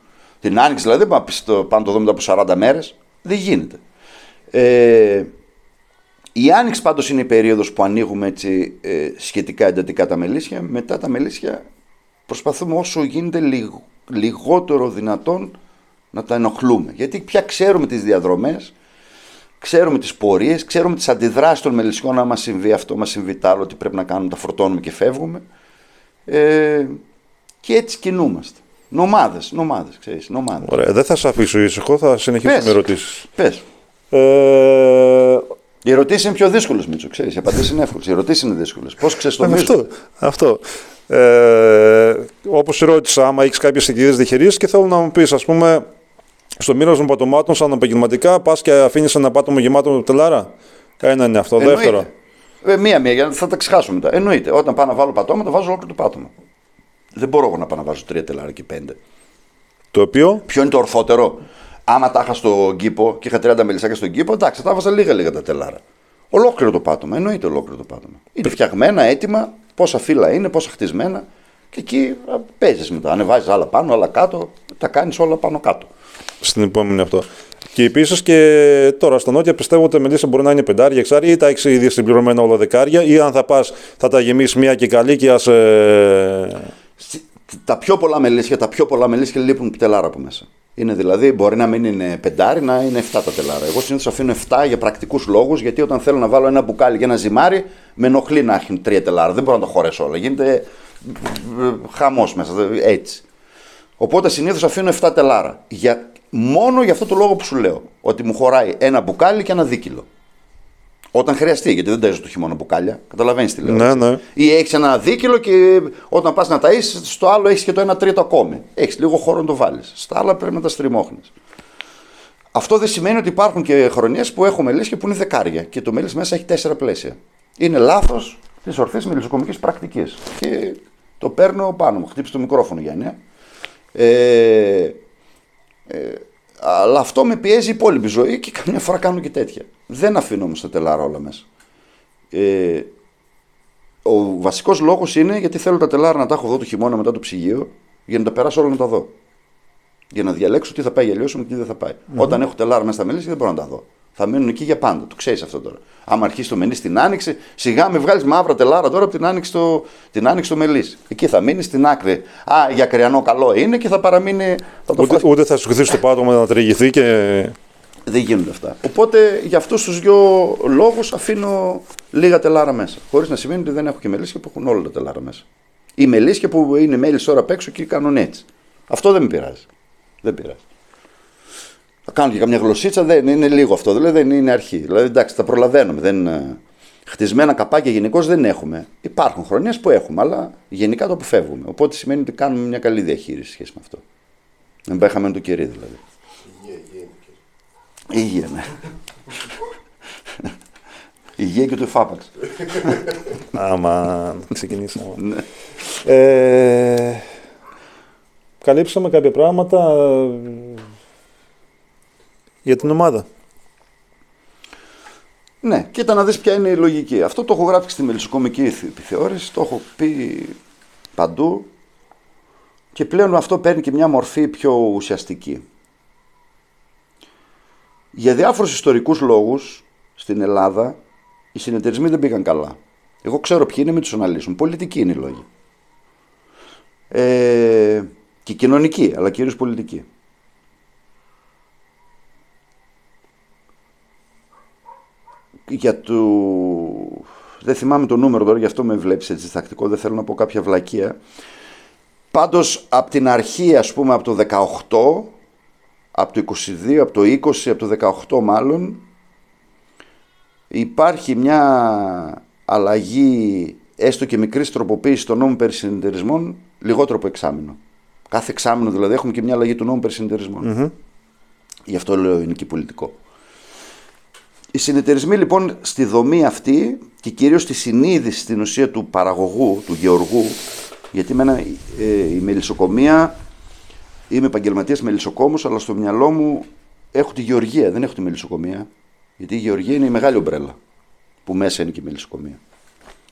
Την άνοιξη δηλαδή, δεν πάμε το, πάμε το δω μετά από 40 μέρες. Δεν γίνεται. Ε, η άνοιξη πάντως είναι η περίοδος που ανοίγουμε έτσι, ε, σχετικά εντατικά τα μελίσια. Μετά τα μελίσια προσπαθούμε όσο γίνεται λιγ- λιγότερο δυνατόν να τα ενοχλούμε. Γιατί πια ξέρουμε τις διαδρομές, ξέρουμε τις πορείες, ξέρουμε τις αντιδράσεις των μελισσιών, αν μας συμβεί αυτό, μας συμβεί τ' άλλο, τι πρέπει να κάνουμε, τα φορτώνουμε και φεύγουμε. Ε, και έτσι κινούμαστε. Νομάδες, νομάδες, ξέρεις, νομάδες. Ωραία. Δεν θα σε αφήσω ήσυχο, θα συνεχίσω Πες. με ερωτήσεις. Πες. Ε, Οι ερωτήσεις είναι πιο δύσκολες, Μίτσο, ξέρεις. Οι απαντήσεις είναι εύκολες. Οι ερωτήσεις είναι δύσκολες. Πώς ξεστομίζεις; Αυτό. αυτό. Ε, Όπως ρώτησα, άμα έχεις κάποιες συγκεκριμένε διαχειρήσει και θέλω να μου πεις, ας πούμε, στο μοίρασμα πατωμάτων, σαν επαγγελματικά, πας και αφήνεις ένα πάτωμα γεμάτο με τελάρα. Ένα είναι αυτό. Εννοείται. Δεύτερο. Ε, μία-μία, για να θα τα ξεχάσω μετά. Εννοείται. Όταν πάω να βάλω πατώματα, βάζω ολόκληρο το πάτωμα. Δεν μπορώ εγώ να πάω να βάζω τρία τελάρα και πέντε. Το οποίο; Ποιο είναι το ορθότερο; Άμα τα είχα στον κήπο και είχα 30 μελισσάκια στον κήπο, εντάξει, τα έβαζα λίγα-λίγα τα τελάρα. Ολόκληρο το πάτωμα. Εννοείται ολόκληρο το πάτωμα. Είναι φτιαγμένα, έτοιμα, πόσα φύλλα είναι, πόσα χτισμένα. Και εκεί παίζεις μετά. Ανεβάζεις άλλα πάνω, άλλα κάτω, τα κάνεις όλα πάνω κάτω. Στην επόμενη αυτό. Και επίσης και τώρα στα νότια πιστεύω ότι τα μελίσια μπορεί να είναι πεντάρια, εξάρια ή τα έχει ήδη συμπληρωμένα όλα δεκάρια ή αν θα πας θα τα γεμίσεις μία και καλή και ας, ε, Σι- Τα πιο πολλά μελίσια, τα πιο πολλά μελίσια λείπουν τελάρα από μέσα. Είναι δηλαδή, μπορεί να μην είναι πεντάρι, να είναι 7 τα τελάρα. Εγώ συνήθως αφήνω 7 για πρακτικούς λόγους, γιατί όταν θέλω να βάλω ένα μπουκάλι και ένα ζυμάρι, με ενοχλεί να έχουν 3 τελάρα. Δεν μπορώ να τα χωρέσω όλα. Γίνεται χαμός μέσα. δε- Έτσι. Οπότε συνήθως αφήνω 7 τελάρα. Για, μόνο για αυτό το λόγο που σου λέω. Ότι μου χωράει ένα μπουκάλι και ένα δίκυλο. Όταν χρειαστεί, γιατί δεν ταΐζω το χειμώνα μπουκάλια. Καταλαβαίνεις τι λέω. Ναι, έτσι. ναι. Ή έχεις ένα δίκυλο και όταν πας να ταΐσεις, στο άλλο έχεις και το 1 τρίτο ακόμη. Έχεις λίγο χώρο να το βάλεις. Στα άλλα πρέπει να τα στριμώχνεις. Αυτό δεν σημαίνει ότι υπάρχουν και χρονιές που έχω μελίσια που είναι δεκάρια και το μέλι μέσα έχει τέσσερα πλαίσια. Είναι λάθος τη ορθή μελισσοκομικής πρακτική. Και το παίρνω πάνω μου. Χτύπησε το μικρόφωνο Γιάννη. ε. Ε, ε, αλλά αυτό με πιέζει η υπόλοιπη ζωή και καμιά φορά κάνω και τέτοια. Δεν αφήνω όμως τα τελάρα όλα μέσα. Ε, ο βασικός λόγος είναι γιατί θέλω τα τελάρα να τα έχω εδώ το χειμώνα μετά το ψυγείο για να τα περάσω όλα να τα δω. Για να διαλέξω τι θα πάει για λιώσιμο και τι δεν θα πάει. Όταν έχω τελάρα μέσα στα μελίσια δεν μπορώ να τα δω. Θα μείνουν εκεί για πάντα. Το ξέρεις αυτό τώρα. Άμα αρχίσει το μενί στην άνοιξη, σιγά με βγάλεις μαύρα τελάρα τώρα από την άνοιξη το, την άνοιξη το μελίσι. Εκεί θα μείνεις στην άκρη. Α, για κρεανό καλό είναι και θα παραμείνει. Θα το ούτε, φας ούτε θα σου χυθεί το πάτωμα να τριγηθεί και. δεν γίνονται αυτά. Οπότε για αυτούς τους δύο λόγους αφήνω λίγα τελάρα μέσα. Χωρίς να σημαίνει ότι δεν έχω και μελίσια που έχουν όλα τα τελάρα μέσα. Ή μελίσια που είναι μέλης τώρα απ' έξω και κάνουν έτσι. Αυτό δεν με πειράζει. Δεν πειράζει. Θα κάνω και καμιά γλωσσίτσα, δεν είναι λίγο αυτό. Δηλαδή δεν είναι αρχή. Δηλαδή εντάξει, τα προλαβαίνουμε. Δεν, ε, χτισμένα καπάκια γενικώς δεν έχουμε. Υπάρχουν χρονιές που έχουμε, αλλά γενικά το αποφεύγουμε. Οπότε σημαίνει ότι κάνουμε μια καλή διαχείριση σχέση με αυτό. Δεν πέχαμε το κερί δηλαδή. Υγεία, υγεία είναι και- Υγεία, ναι. Υγεία και το εφάπαξ. Άμα ξεκινήσαμε. Ναι. Ε, καλύψαμε κάποια πράγματα ε, για την ομάδα. Ναι, κοίτα να δεις ποια είναι η λογική. Αυτό το έχω γράψει στη μελισσοκομική επιθεώρηση, το έχω πει παντού και πλέον αυτό παίρνει και μια μορφή πιο ουσιαστική. Για διάφορους ιστορικούς λόγους στην Ελλάδα οι συνεταιρισμοί δεν πήγαν καλά. Εγώ ξέρω ποιοι είναι, μην τους αναλύσουν. Πολιτικοί είναι οι λόγοι. Ε, και κοινωνικοί, αλλά κυρίως πολιτικοί. Για το... Δεν θυμάμαι το νούμερο τώρα, γι' αυτό με βλέπεις έτσι τακτικό, δεν θέλω να πω κάποια βλακεία. Πάντως, από την αρχή, ας πούμε, από το 18, από το 22, από το 20, από το 18 μάλλον, υπάρχει μια αλλαγή, έστω και μικρής τροποποίησης των νόμων περί συνεταιρισμών, λιγότερο από εξάμεινο. Κάθε εξάμεινο δηλαδή έχουμε και μια αλλαγή του νόμου περί συνεταιρισμών. Γι' αυτό λέω είναι και πολιτικό. Οι συνεταιρισμοί λοιπόν στη δομή αυτή και κυρίως στη συνείδηση στην ουσία του παραγωγού, του γεωργού, γιατί εμένα ε, η μελισσοκομεία, είμαι επαγγελματίας μελισσοκόμος, αλλά στο μυαλό μου έχω τη γεωργία, δεν έχω τη μελισσοκομεία. Γιατί η γεωργία είναι η μεγάλη ομπρέλα, που μέσα είναι και η μελισσοκομεία.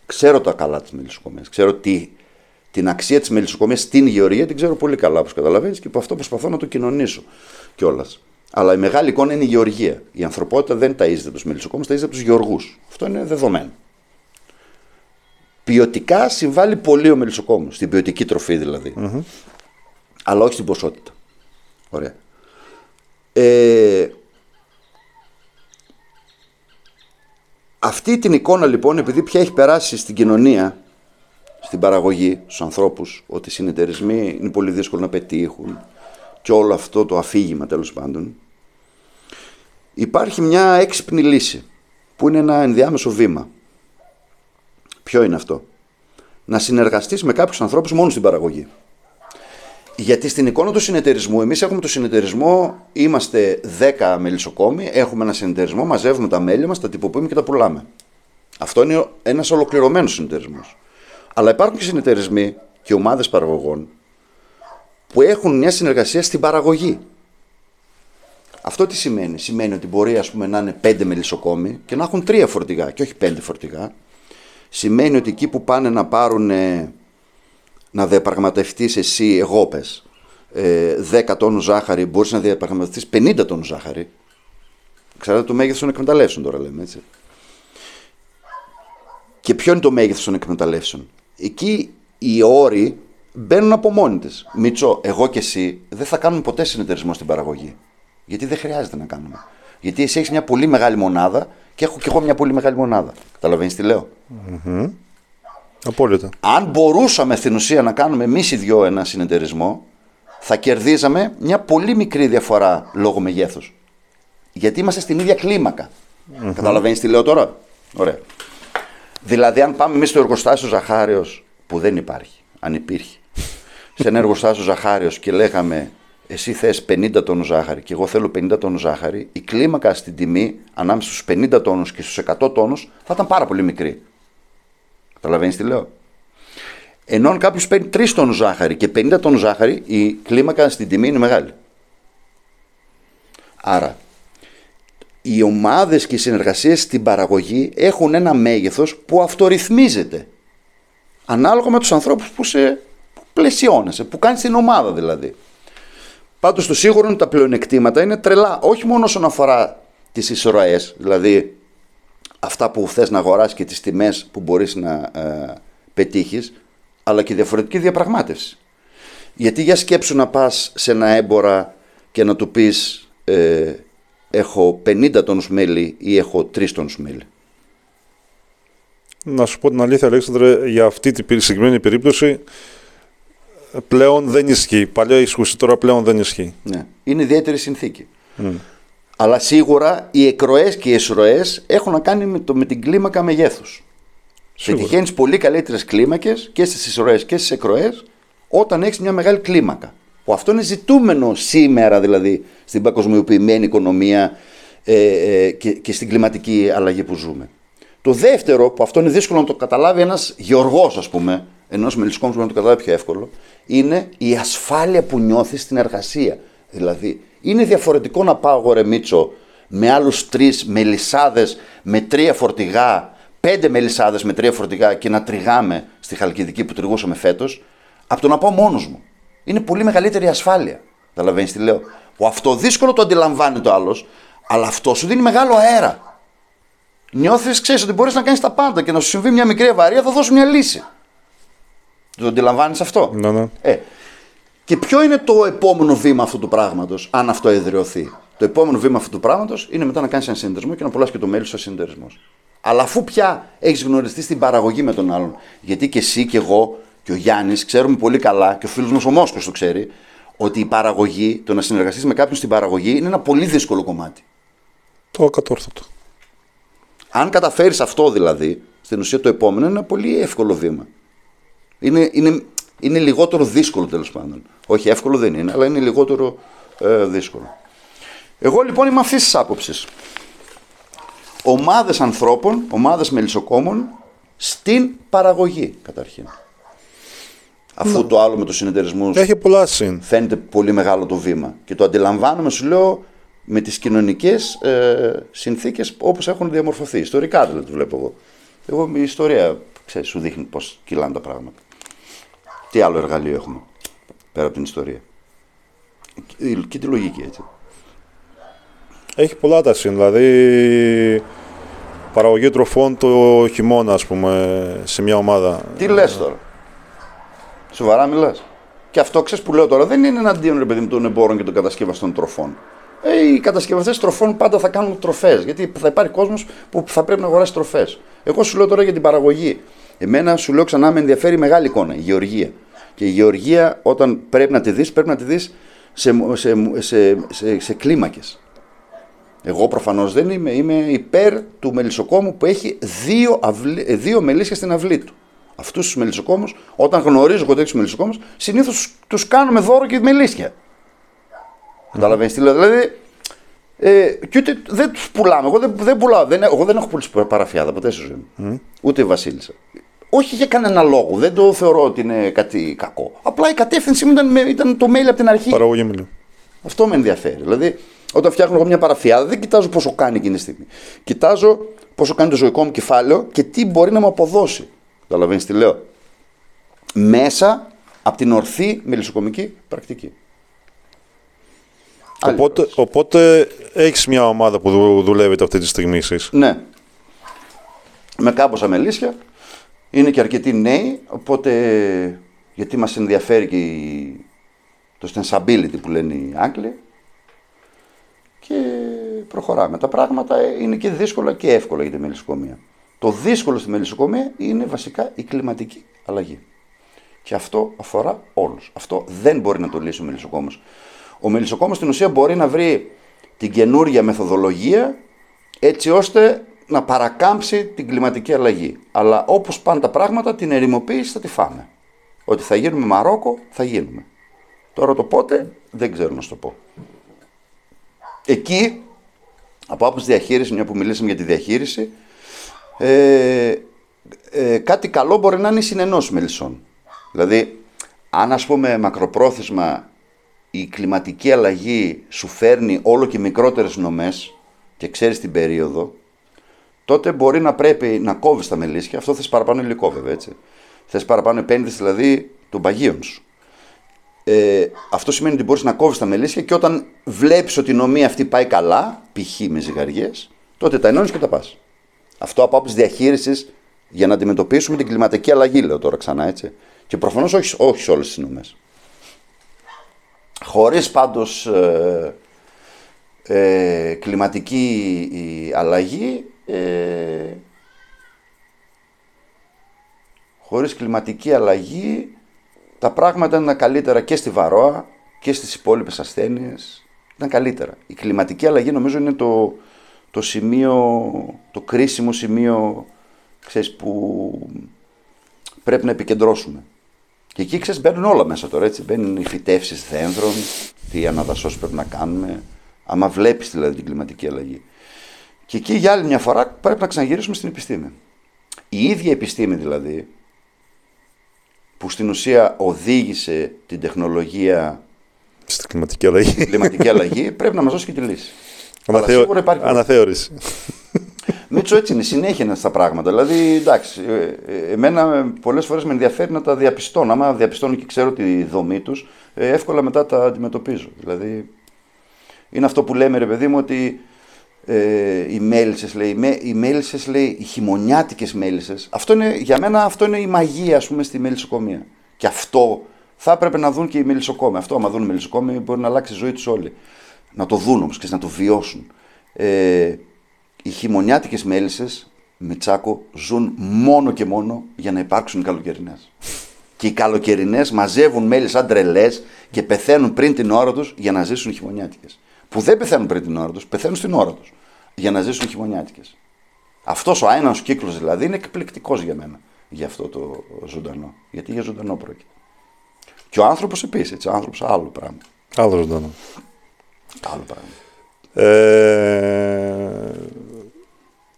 Ξέρω τα καλά της μελισσοκομείας, ξέρω τι, την αξία της μελισσοκομείας στην γεωργία, την ξέρω πολύ καλά, όπως καταλαβαίνεις, και από αυτό προσπαθώ να το κοινωνήσω κιόλας. Αλλά η μεγάλη εικόνα είναι η γεωργία. Η ανθρωπότητα δεν ταΐζεται από τους μελισσοκόμους, ταΐζεται από τους γεωργούς. Αυτό είναι δεδομένο. Ποιοτικά συμβάλλει πολύ ο μελισσοκόμος, στην ποιοτική τροφή δηλαδή. Αλλά όχι στην ποσότητα. Ωραία. Ε, αυτή την εικόνα λοιπόν, επειδή πια έχει περάσει στην κοινωνία, στην παραγωγή, στους ανθρώπους, ότι οι συνεταιρισμοί είναι πολύ δύσκολο να πετύχουν και όλο αυτό το αφήγημα τέλος πάντων, υπάρχει μια έξυπνη λύση που είναι ένα ενδιάμεσο βήμα. Ποιο είναι αυτό; Να συνεργαστείς με κάποιους ανθρώπους μόνος στην παραγωγή. Γιατί στην εικόνα του συνεταιρισμού, εμείς έχουμε το συνεταιρισμό, είμαστε 10 μελισσοκόμοι, έχουμε ένα συνεταιρισμό, μαζεύουμε τα μέλη μας, τα τυποποιούμε και τα πουλάμε. Αυτό είναι ένας ολοκληρωμένος συνεταιρισμός. Αλλά υπάρχουν και συνεταιρισμοί και ομάδες παραγωγών που έχουν μια συνεργασία στην παραγωγή. Αυτό τι σημαίνει; Σημαίνει ότι μπορεί ας πούμε, να είναι πέντε μελισσοκόμοι και να έχουν τρία φορτηγά και όχι πέντε φορτηγά. Σημαίνει ότι εκεί που πάνε να πάρουν να διαπραγματευτείς εσύ, εγώ πες, ε, 10 τόνους ζάχαρη, μπορείς να διαπραγματευτείς 50 τόνους ζάχαρη. Ξέρετε το μέγεθος των εκμεταλλεύσεων τώρα λέμε, έτσι. Και ποιο είναι το μέγεθος των εκμεταλλεύσεων; Εκεί οι όροι μπαίνουν από μόνοι της. Μίτσο, εγώ και εσύ δεν θα κάνουμε ποτέ συνεταιρισμό στην παραγωγή. Γιατί δεν χρειάζεται να κάνουμε. Γιατί εσύ έχεις μια πολύ μεγάλη μονάδα και έχω και εγώ μια πολύ μεγάλη μονάδα. Καταλαβαίνεις τι λέω; Απόλυτα. Αν μπορούσαμε στην ουσία να κάνουμε εμείς οι δυο ένα συνεταιρισμό, θα κερδίζαμε μια πολύ μικρή διαφορά λόγω μεγέθους. Γιατί είμαστε στην ίδια κλίμακα. Mm-hmm. Καταλαβαίνεις τι λέω τώρα; Ωραία. Δηλαδή, αν πάμε εμείς στο εργοστάσιο Ζαχάριος, που δεν υπάρχει, αν υπήρχε, σε ένα εργοστάσιο Ζαχάριος και λέγαμε εσύ θες 50 τόνους ζάχαρη και εγώ θέλω 50 τόνους ζάχαρη, η κλίμακα στην τιμή ανάμεσα στους 50 τόνους και στους 100 τόνους θα ήταν πάρα πολύ μικρή. Καταλαβαίνεις τι λέω; Ενώ αν κάποιος παίρνει 3 τόνους ζάχαρη και 50 τόνους ζάχαρη, η κλίμακα στην τιμή είναι μεγάλη. Άρα, οι ομάδες και οι συνεργασίες στην παραγωγή έχουν ένα μέγεθος που αυτορυθμίζεται. Ανάλογα με τους ανθρώπους που σε πλαισιώνεσαι, που κάνεις την ομάδα δηλαδή. Πάντως το σίγουρο είναι ότι τα πλεονεκτήματα είναι τρελά, όχι μόνο όσον αφορά τις ισορροές, δηλαδή αυτά που θες να αγοράσεις και τις τιμές που μπορείς να ε, πετύχεις, αλλά και διαφορετική διαπραγμάτευση. Γιατί για σκέψου να πας σε ένα έμπορα και να του πεις ε, έχω 50 τόνους μέλι ή έχω 3 τόνους μέλι. Να σου πω την αλήθεια, Αλέξανδρε, για αυτή την συγκεκριμένη περίπτωση πλέον δεν ισχύει. Παλιά ισχύει, τώρα πλέον δεν ισχύει. Ναι. Είναι ιδιαίτερη συνθήκη. Mm. Αλλά σίγουρα οι εκροές και οι εισρωές έχουν να κάνει με, το, με την κλίμακα μεγέθους. Πετυχαίνει πολύ καλύτερες κλίμακες και στις εισρωές και στις εκροές όταν έχεις μια μεγάλη κλίμακα. Που αυτό είναι ζητούμενο σήμερα δηλαδή στην παγκοσμιοποιημένη οικονομία ε, ε, και, και στην κλιματική αλλαγή που ζούμε. Το δεύτερο, που αυτό είναι δύσκολο να το καταλάβει ένας γεωργός, ας πούμε, ενός μελισσικού που να το καταλάβει πιο εύκολο, είναι η ασφάλεια που νιώθεις στην εργασία. Δηλαδή, είναι διαφορετικό να πάω εγώ ρεμίτσο με άλλους τρεις μελισσάδες με τρία φορτηγά, πέντε μελισσάδες με τρία φορτηγά και να τριγάμε στη Χαλκιδική που τριγούσαμε φέτος, από το να πάω μόνος μου. Είναι πολύ μεγαλύτερη ασφάλεια. Καταλαβαίνεις τι λέω. Που αυτό δύσκολο το αντιλαμβάνει το άλλος, αλλά αυτό σου δίνει μεγάλο αέρα. Νιώθεις, ξέρεις ότι μπορείς να κάνεις τα πάντα και να σου συμβεί μια μικρή ευαρία, θα δώσω μια λύση. Το αντιλαμβάνεις αυτό; Ναι, ναι. Ε, και ποιο είναι το επόμενο βήμα αυτού του πράγματος, αν αυτό εδραιωθεί. Το επόμενο βήμα αυτού του πράγματος είναι μετά να κάνεις ένα συνεταιρισμό και να πουλάς και το μέλη σου συνεταιρισμός. Αλλά αφού πια έχεις γνωριστεί στην παραγωγή με τον άλλον, γιατί και εσύ και εγώ και ο Γιάννης ξέρουμε πολύ καλά, και ο φίλος μας ο Μόσκος το ξέρει, ότι η παραγωγή, το να συνεργαστείς με κάποιον στην παραγωγή είναι ένα πολύ δύσκολο κομμάτι. Το ακατόρθωτο. Αν καταφέρεις αυτό δηλαδή, στην ουσία το επόμενο είναι ένα πολύ εύκολο βήμα. Είναι, είναι, είναι λιγότερο δύσκολο τέλος πάντων. Όχι εύκολο δεν είναι, αλλά είναι λιγότερο ε, δύσκολο. Εγώ λοιπόν είμαι αυτής της άποψης. Ομάδες ανθρώπων, ομάδες μελισσοκόμων στην παραγωγή καταρχήν. Αφού ναι. το άλλο με το συνεταιρισμό Έχει πολλά συν. φαίνεται πολύ μεγάλο το βήμα. Και το αντιλαμβάνομαι, σου λέω, με τις κοινωνικές ε, συνθήκες όπως έχουν διαμορφωθεί. Ιστορικά δηλαδή το βλέπω εγώ. Εγώ η ιστορία ξέρεις, σου δείχνει πώς κυλάνε τα πράγματα. Τι άλλο εργαλείο έχουμε πέρα από την ιστορία; Και τη λογική έτσι. Έχει πολλά τα συν. Δηλαδή, παραγωγή τροφών το χειμώνα, ας πούμε, σε μια ομάδα. Τι λες τώρα; Σοβαρά μιλάς; Και αυτό ξέρεις που λέω τώρα δεν είναι εναντίον ρε παιδί μου των εμπόρων και των κατασκευαστών τροφών. Ε, οι κατασκευαστές τροφών πάντα θα κάνουν τροφές. Γιατί θα υπάρχει κόσμος που θα πρέπει να αγοράσει τροφές. Εγώ σου λέω τώρα για την παραγωγή. Εμένα σου λέω ξανά με ενδιαφέρει μεγάλη εικόνα, η γεωργία. Και η γεωργία όταν πρέπει να τη δεις, πρέπει να τη δεις σε, σε, σε, σε, σε κλίμακες. Εγώ προφανώς δεν είμαι. Είμαι υπέρ του μελισσοκόμου που έχει δύο, αυλή, ε, δύο μελίσια στην αυλή του. Αυτούς τους μελισσοκόμους, όταν γνωρίζω εγώ τέτοιους μελισσοκόμους, συνήθως τους κάνουμε δώρο και μελίσια. Καταλαβαίνεις τι λέω; Δηλαδή, ε, και ούτε δεν τους πουλάμε. Εγώ δεν, δεν πουλάω. Δεν, εγώ δεν έχω πουλήσει παραφιάδα ποτέ στη ζωή μου. Ούτε η Βασίλισσα. Όχι για κανένα λόγο. Δεν το θεωρώ ότι είναι κάτι κακό. Απλά η κατεύθυνση μου ήταν, με- ήταν το mail από την αρχή. Παραγωγή μιλίου. Αυτό με ενδιαφέρει. Δηλαδή, όταν φτιάχνω εγώ μια παραφιάδα, δεν κοιτάζω πόσο κάνει εκείνη τη στιγμή. Κοιτάζω πόσο κάνει το ζωικό μου κεφάλαιο και τι μπορεί να μου αποδώσει. Καταλαβαίνεις τι λέω; Μέσα από την ορθή μελισσοκομική πρακτική. Άλλη Οπότε, ερώτηση. οπότε έχεις μια ομάδα που δου- δουλεύετε αυτή τη στιγμή εσείς; Ναι. Με κάμποσα μελίσια. Είναι και αρκετοί νέοι, οπότε γιατί μας ενδιαφέρει και η- το sensibility που λένε οι Άγγλοι και προχωράμε. Τα πράγματα είναι και δύσκολα και εύκολα για τη μελισσοκομεία. Το δύσκολο στη μελισσοκομεία είναι βασικά η κλιματική αλλαγή. Και αυτό αφορά όλους. Αυτό δεν μπορεί να το λύσει ο μελισσοκόμος. Ο μελισσοκόμος στην ουσία μπορεί να βρει την καινούργια μεθοδολογία έτσι ώστε να παρακάμψει την κλιματική αλλαγή. Αλλά όπως πάνε τα πράγματα, την ερημοποίηση θα τη φάμε. Ότι θα γίνουμε Μαρόκο, θα γίνουμε. Τώρα το πότε, δεν ξέρω να σου το πω. Εκεί, από άποψη διαχείρισης, μια που μιλήσαμε για τη διαχείριση, ε, ε, κάτι καλό μπορεί να είναι η συνενώση μελισσών. Δηλαδή, αν ας πούμε μακροπρόθεσμα η κλιματική αλλαγή σου φέρνει όλο και μικρότερες νομές και ξέρεις την περίοδο, τότε μπορεί να πρέπει να κόβεις τα μελίσια. Αυτό θες παραπάνω υλικό βέβαια, έτσι. Θες παραπάνω επένδυση δηλαδή των παγίων σου. Ε, αυτό σημαίνει ότι μπορείς να κόβεις τα μελίσια και όταν βλέπεις ότι η νομή αυτή πάει καλά, π.χ. με ζυγαριές, τότε τα ενώνεις και τα πας. Αυτό από άποψη διαχείρισης για να αντιμετωπίσουμε την κλιματική αλλαγή, λέω τώρα ξανά έτσι. Και προφανώς όχι, όχι σε όλες τις νομές. Χωρίς πάντως ε, ε, κλιματική η αλλαγή, ε, χωρίς κλιματική αλλαγή τα πράγματα ήταν καλύτερα και στη Βαρόα και στις υπόλοιπες ασθένειες. Ήταν καλύτερα. Η κλιματική αλλαγή νομίζω είναι το, το σημείο, το κρίσιμο σημείο ξέρεις, που πρέπει να επικεντρώσουμε. Και εκεί ξέρεις μπαίνουν όλα μέσα τώρα έτσι. Μπαίνουν οι φυτεύσεις δένδρων, τι αναδασώσεις πρέπει να κάνουμε. Άμα βλέπεις δηλαδή την κλιματική αλλαγή. Και εκεί για άλλη μια φορά πρέπει να ξαναγυρίσουμε στην επιστήμη. Η ίδια επιστήμη δηλαδή που στην ουσία οδήγησε την τεχνολογία Στην κλιματική αλλαγή. στην κλιματική αλλαγή πρέπει να μας δώσει και τη λύση. Αλλά Αναθεω... σίγουρα υπάρχει Αναθεώρηση. Μίτσο έτσι είναι, συνέχεια είναι στα πράγματα. Δηλαδή, εντάξει, ε, ε, εμένα πολλές φορές με ενδιαφέρει να τα διαπιστώνω. Άμα διαπιστώνω και ξέρω τη δομή τους, εύκολα μετά τα αντιμετωπίζω. Δηλαδή, είναι αυτό που λέμε, ρε παιδί μου, ότι ε, οι μέλισσες, λέει, οι μέ- οι μέλισσες, λέει, οι χειμωνιάτικες μέλισσες, αυτό είναι, για μένα αυτό είναι η μαγεία, ας πούμε, στη μελισσοκομεία. Και αυτό θα έπρεπε να δουν και οι μελισσοκόμοι. Αυτό, άμα δουν οι μελισσοκόμοι, μπορεί να αλλάξει η ζωή τους όλοι. Να το δουν όμως και να το βιώσουν. Ε, οι χειμωνιάτικες μέλισσες, Μιτσάκο, ζουν μόνο και μόνο για να υπάρξουν οι καλοκαιρινές. Και οι καλοκαιρινές μαζεύουν μέλη σαν τρελέ και πεθαίνουν πριν την ώρα τους για να ζήσουν οι χειμωνιάτικες. Που δεν πεθαίνουν πριν την ώρα τους, πεθαίνουν στην ώρα τους για να ζήσουν οι χειμωνιάτικες. Αυτός ο άινας κύκλος δηλαδή είναι εκπληκτικός για μένα, για αυτό το ζωντανό. Γιατί για ζωντανό πρόκειται. Και ο άνθρωπος επίσης, έτσι, ο άνθρωπος άλλο πράγμα. Άλλο ζωντανό. Άλλο πράγμα. Ε,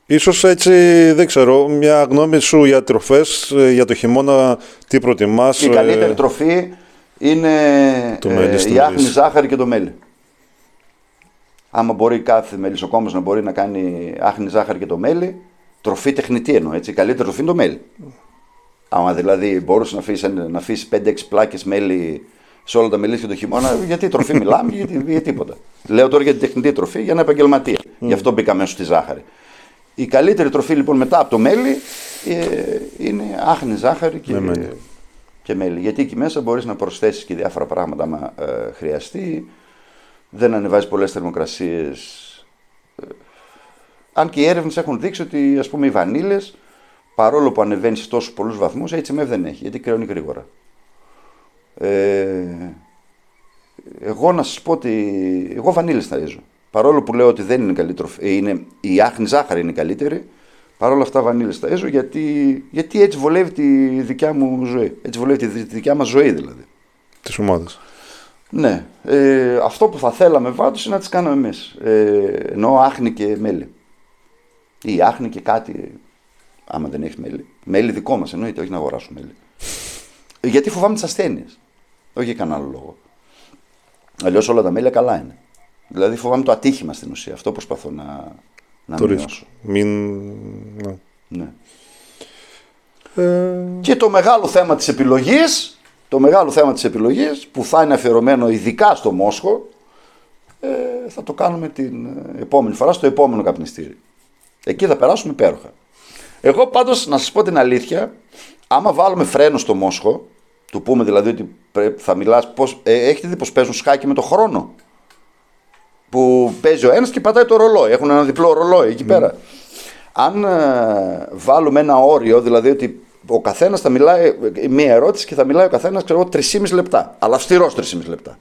ίσως έτσι, δεν ξέρω, μια γνώμη σου για τροφές, ε, για το χειμώνα, τι προτιμάς. Η καλύτερη ε, τροφή είναι το μέλι ε, στην η άχνη ρίση. ζάχαρη και το μέλι. Άμα μπορεί κάθε μελισσοκόμος να μπορεί να κάνει άχνη ζάχαρη και το μέλι, τροφή τεχνητή εννοώ, έτσι. Η καλύτερη τροφή είναι το μέλι. Άμα δηλαδή μπορούσε να αφήσει, να αφήσει 5-6 πλάκες μέλι σε όλα τα μελίσια το χειμώνα, γιατί τροφή μιλάμε, γιατί, για τίποτα. Λέω τώρα για την τεχνητή τροφή, για ένα επαγγελματία. Γι' αυτό μπήκα μέσα στη ζάχαρη. Η καλύτερη τροφή λοιπόν μετά από το μέλι ε, είναι άχνη ζάχαρη και, Με μέλι. και μέλι. Γιατί εκεί μέσα μπορείς να προσθέσεις και διάφορα πράγματα άμα ε, χρειαστεί. Δεν ανεβάζει πολλές θερμοκρασίες. Ε, αν και οι έρευνες έχουν δείξει ότι ας πούμε οι βανίλες παρόλο που ανεβαίνεις σε τόσους πολλούς βαθμούς HMF δεν έχει γιατί κρεώνει γρήγορα. Ε, εγώ να σας πω ότι εγώ βανίλες ταΐζω. Παρόλο που λέω ότι δεν είναι καλή τροφή, ε, είναι, η άχνη ζάχαρη είναι καλύτερη, παρόλα αυτά βανίλες τα έζω γιατί, γιατί έτσι βολεύει τη δικιά μου ζωή. Έτσι βολεύει τη, δι- τη δικιά μας ζωή δηλαδή. Τη ομάδα. Ναι. Ε, αυτό που θα θέλαμε πάντως είναι να τις κάνουμε εμείς. Ε, εννοώ άχνη και μέλι. Ή άχνη και κάτι, άμα δεν έχεις μέλι. Μέλι δικό μας εννοείται, όχι να αγοράσουμε μέλι. Ε, γιατί φοβάμαι τις ασθένειες. Όχι για κανένα άλλο λόγο. Αλλιώς όλα τα μέλια καλά είναι. Δηλαδή φοβάμαι το ατύχημα στην ουσία. Αυτό προσπαθώ να, να Το μειώσω. ρίσκο. Μην. ναι. Ναι. Ε, Και το μεγάλο θέμα της επιλογής, το μεγάλο θέμα της επιλογής που θα είναι αφιερωμένο ειδικά στο Μόσχο, ε, θα το κάνουμε την ε, επόμενη φορά στο επόμενο καπνιστήρι. Εκεί θα περάσουμε υπέροχα. Εγώ πάντως να σας πω την αλήθεια, άμα βάλουμε φρένο στο Μόσχο, του πούμε δηλαδή ότι πρέπει, θα μιλάς, πώς, ε, έχετε δει πως παίζουν σκάκι με το χρόνο; Που παίζει ο ένας και πατάει το ρολόι, έχουν ένα διπλό ρολόι εκεί πέρα. Αν ε, βάλουμε ένα όριο, δηλαδή ότι ο καθένας θα μιλάει, ε, μία ερώτηση και θα μιλάει ο καθένας, ξέρω εγώ, 3,5 λεπτά. Αλλά αυστηρός 3,5 λεπτά.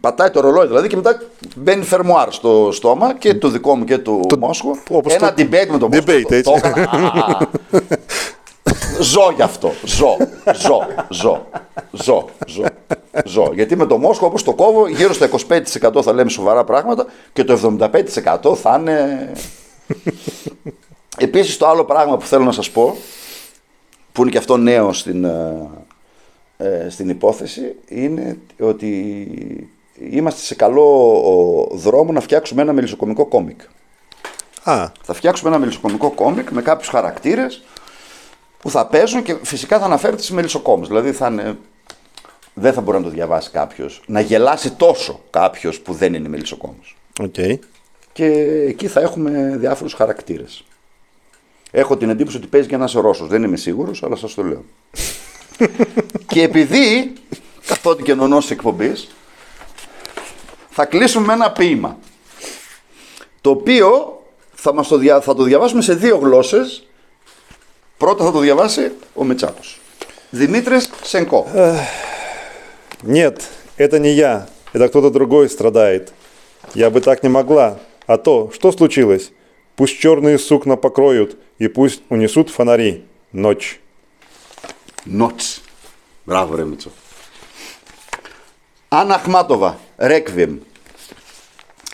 Πατάει το ρολόι δηλαδή και μετά μπαίνει φερμουάρ στο στόμα και του δικό μου και του Το- Μόσχο. όπως Ένα το- debate με τον Μόσχο. Debate, Το- έτσι. το έκανα. Α. <laughs> Ζω γι' αυτό. Ζω. Ζω. Ζω. Ζω. Ζω. Ζω. Γιατί με το Μόσχο όπως το κόβω γύρω στο 25% θα λέμε σοβαρά πράγματα και το 75% θα είναι... <laughs> Επίσης το άλλο πράγμα που θέλω να σας πω που είναι και αυτό νέο στην, ε, ε, στην υπόθεση είναι ότι είμαστε σε καλό ο, δρόμο να φτιάξουμε ένα μελισσοκομικό κόμικ. Α, Θα φτιάξουμε ένα μελισσοκομικό κόμικ με κάποιους χαρακτήρες που θα παίζουν και φυσικά θα αναφέρεται στις μελισσοκόμους. Δηλαδή θα είναι... δεν θα μπορεί να το διαβάσει κάποιος, να γελάσει τόσο κάποιος που δεν είναι μελισσοκόμος. οκ. Και εκεί θα έχουμε διάφορους χαρακτήρες. Έχω την εντύπωση ότι παίζει και ένας Ρώσος. Δεν είμαι σίγουρος, αλλά σας το λέω. <laughs> και επειδή, καθότι και νονός εκπομπής, θα κλείσουμε με ένα ποίημα. Το οποίο θα, μας το, δια, θα το διαβάσουμε σε δύο γλώσσες. Πρώτα θα το διαβάσει ο Μητσάκος. Δημήτρης Σενκό. Нет, это не я. Это кто-то другой страдает. Я бы так не могла. А то, что случилось? Пусть черные сукна покроют и пусть унесут фонари. Ночь. Νότς. Μπράβο ρε Μητσό. Άννα Αχμάτοβα, Ρέκβιεμ.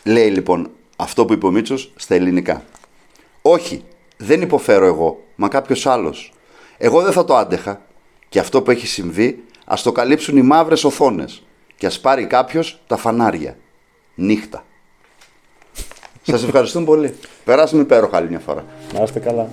Λέει λοιπόν αυτό που είπε ο Μίτσος στα ελληνικά. Όχι, δεν υποφέρω εγώ, μα κάποιος άλλος. Εγώ δεν θα το άντεχα. Και αυτό που έχει συμβεί, ας το καλύψουν οι μαύρες οθόνες. Και ας πάρει κάποιος τα φανάρια. Νύχτα. Σας ευχαριστούμε πολύ. Περάσαμε υπέροχα άλλη μια φορά. Να είστε καλά.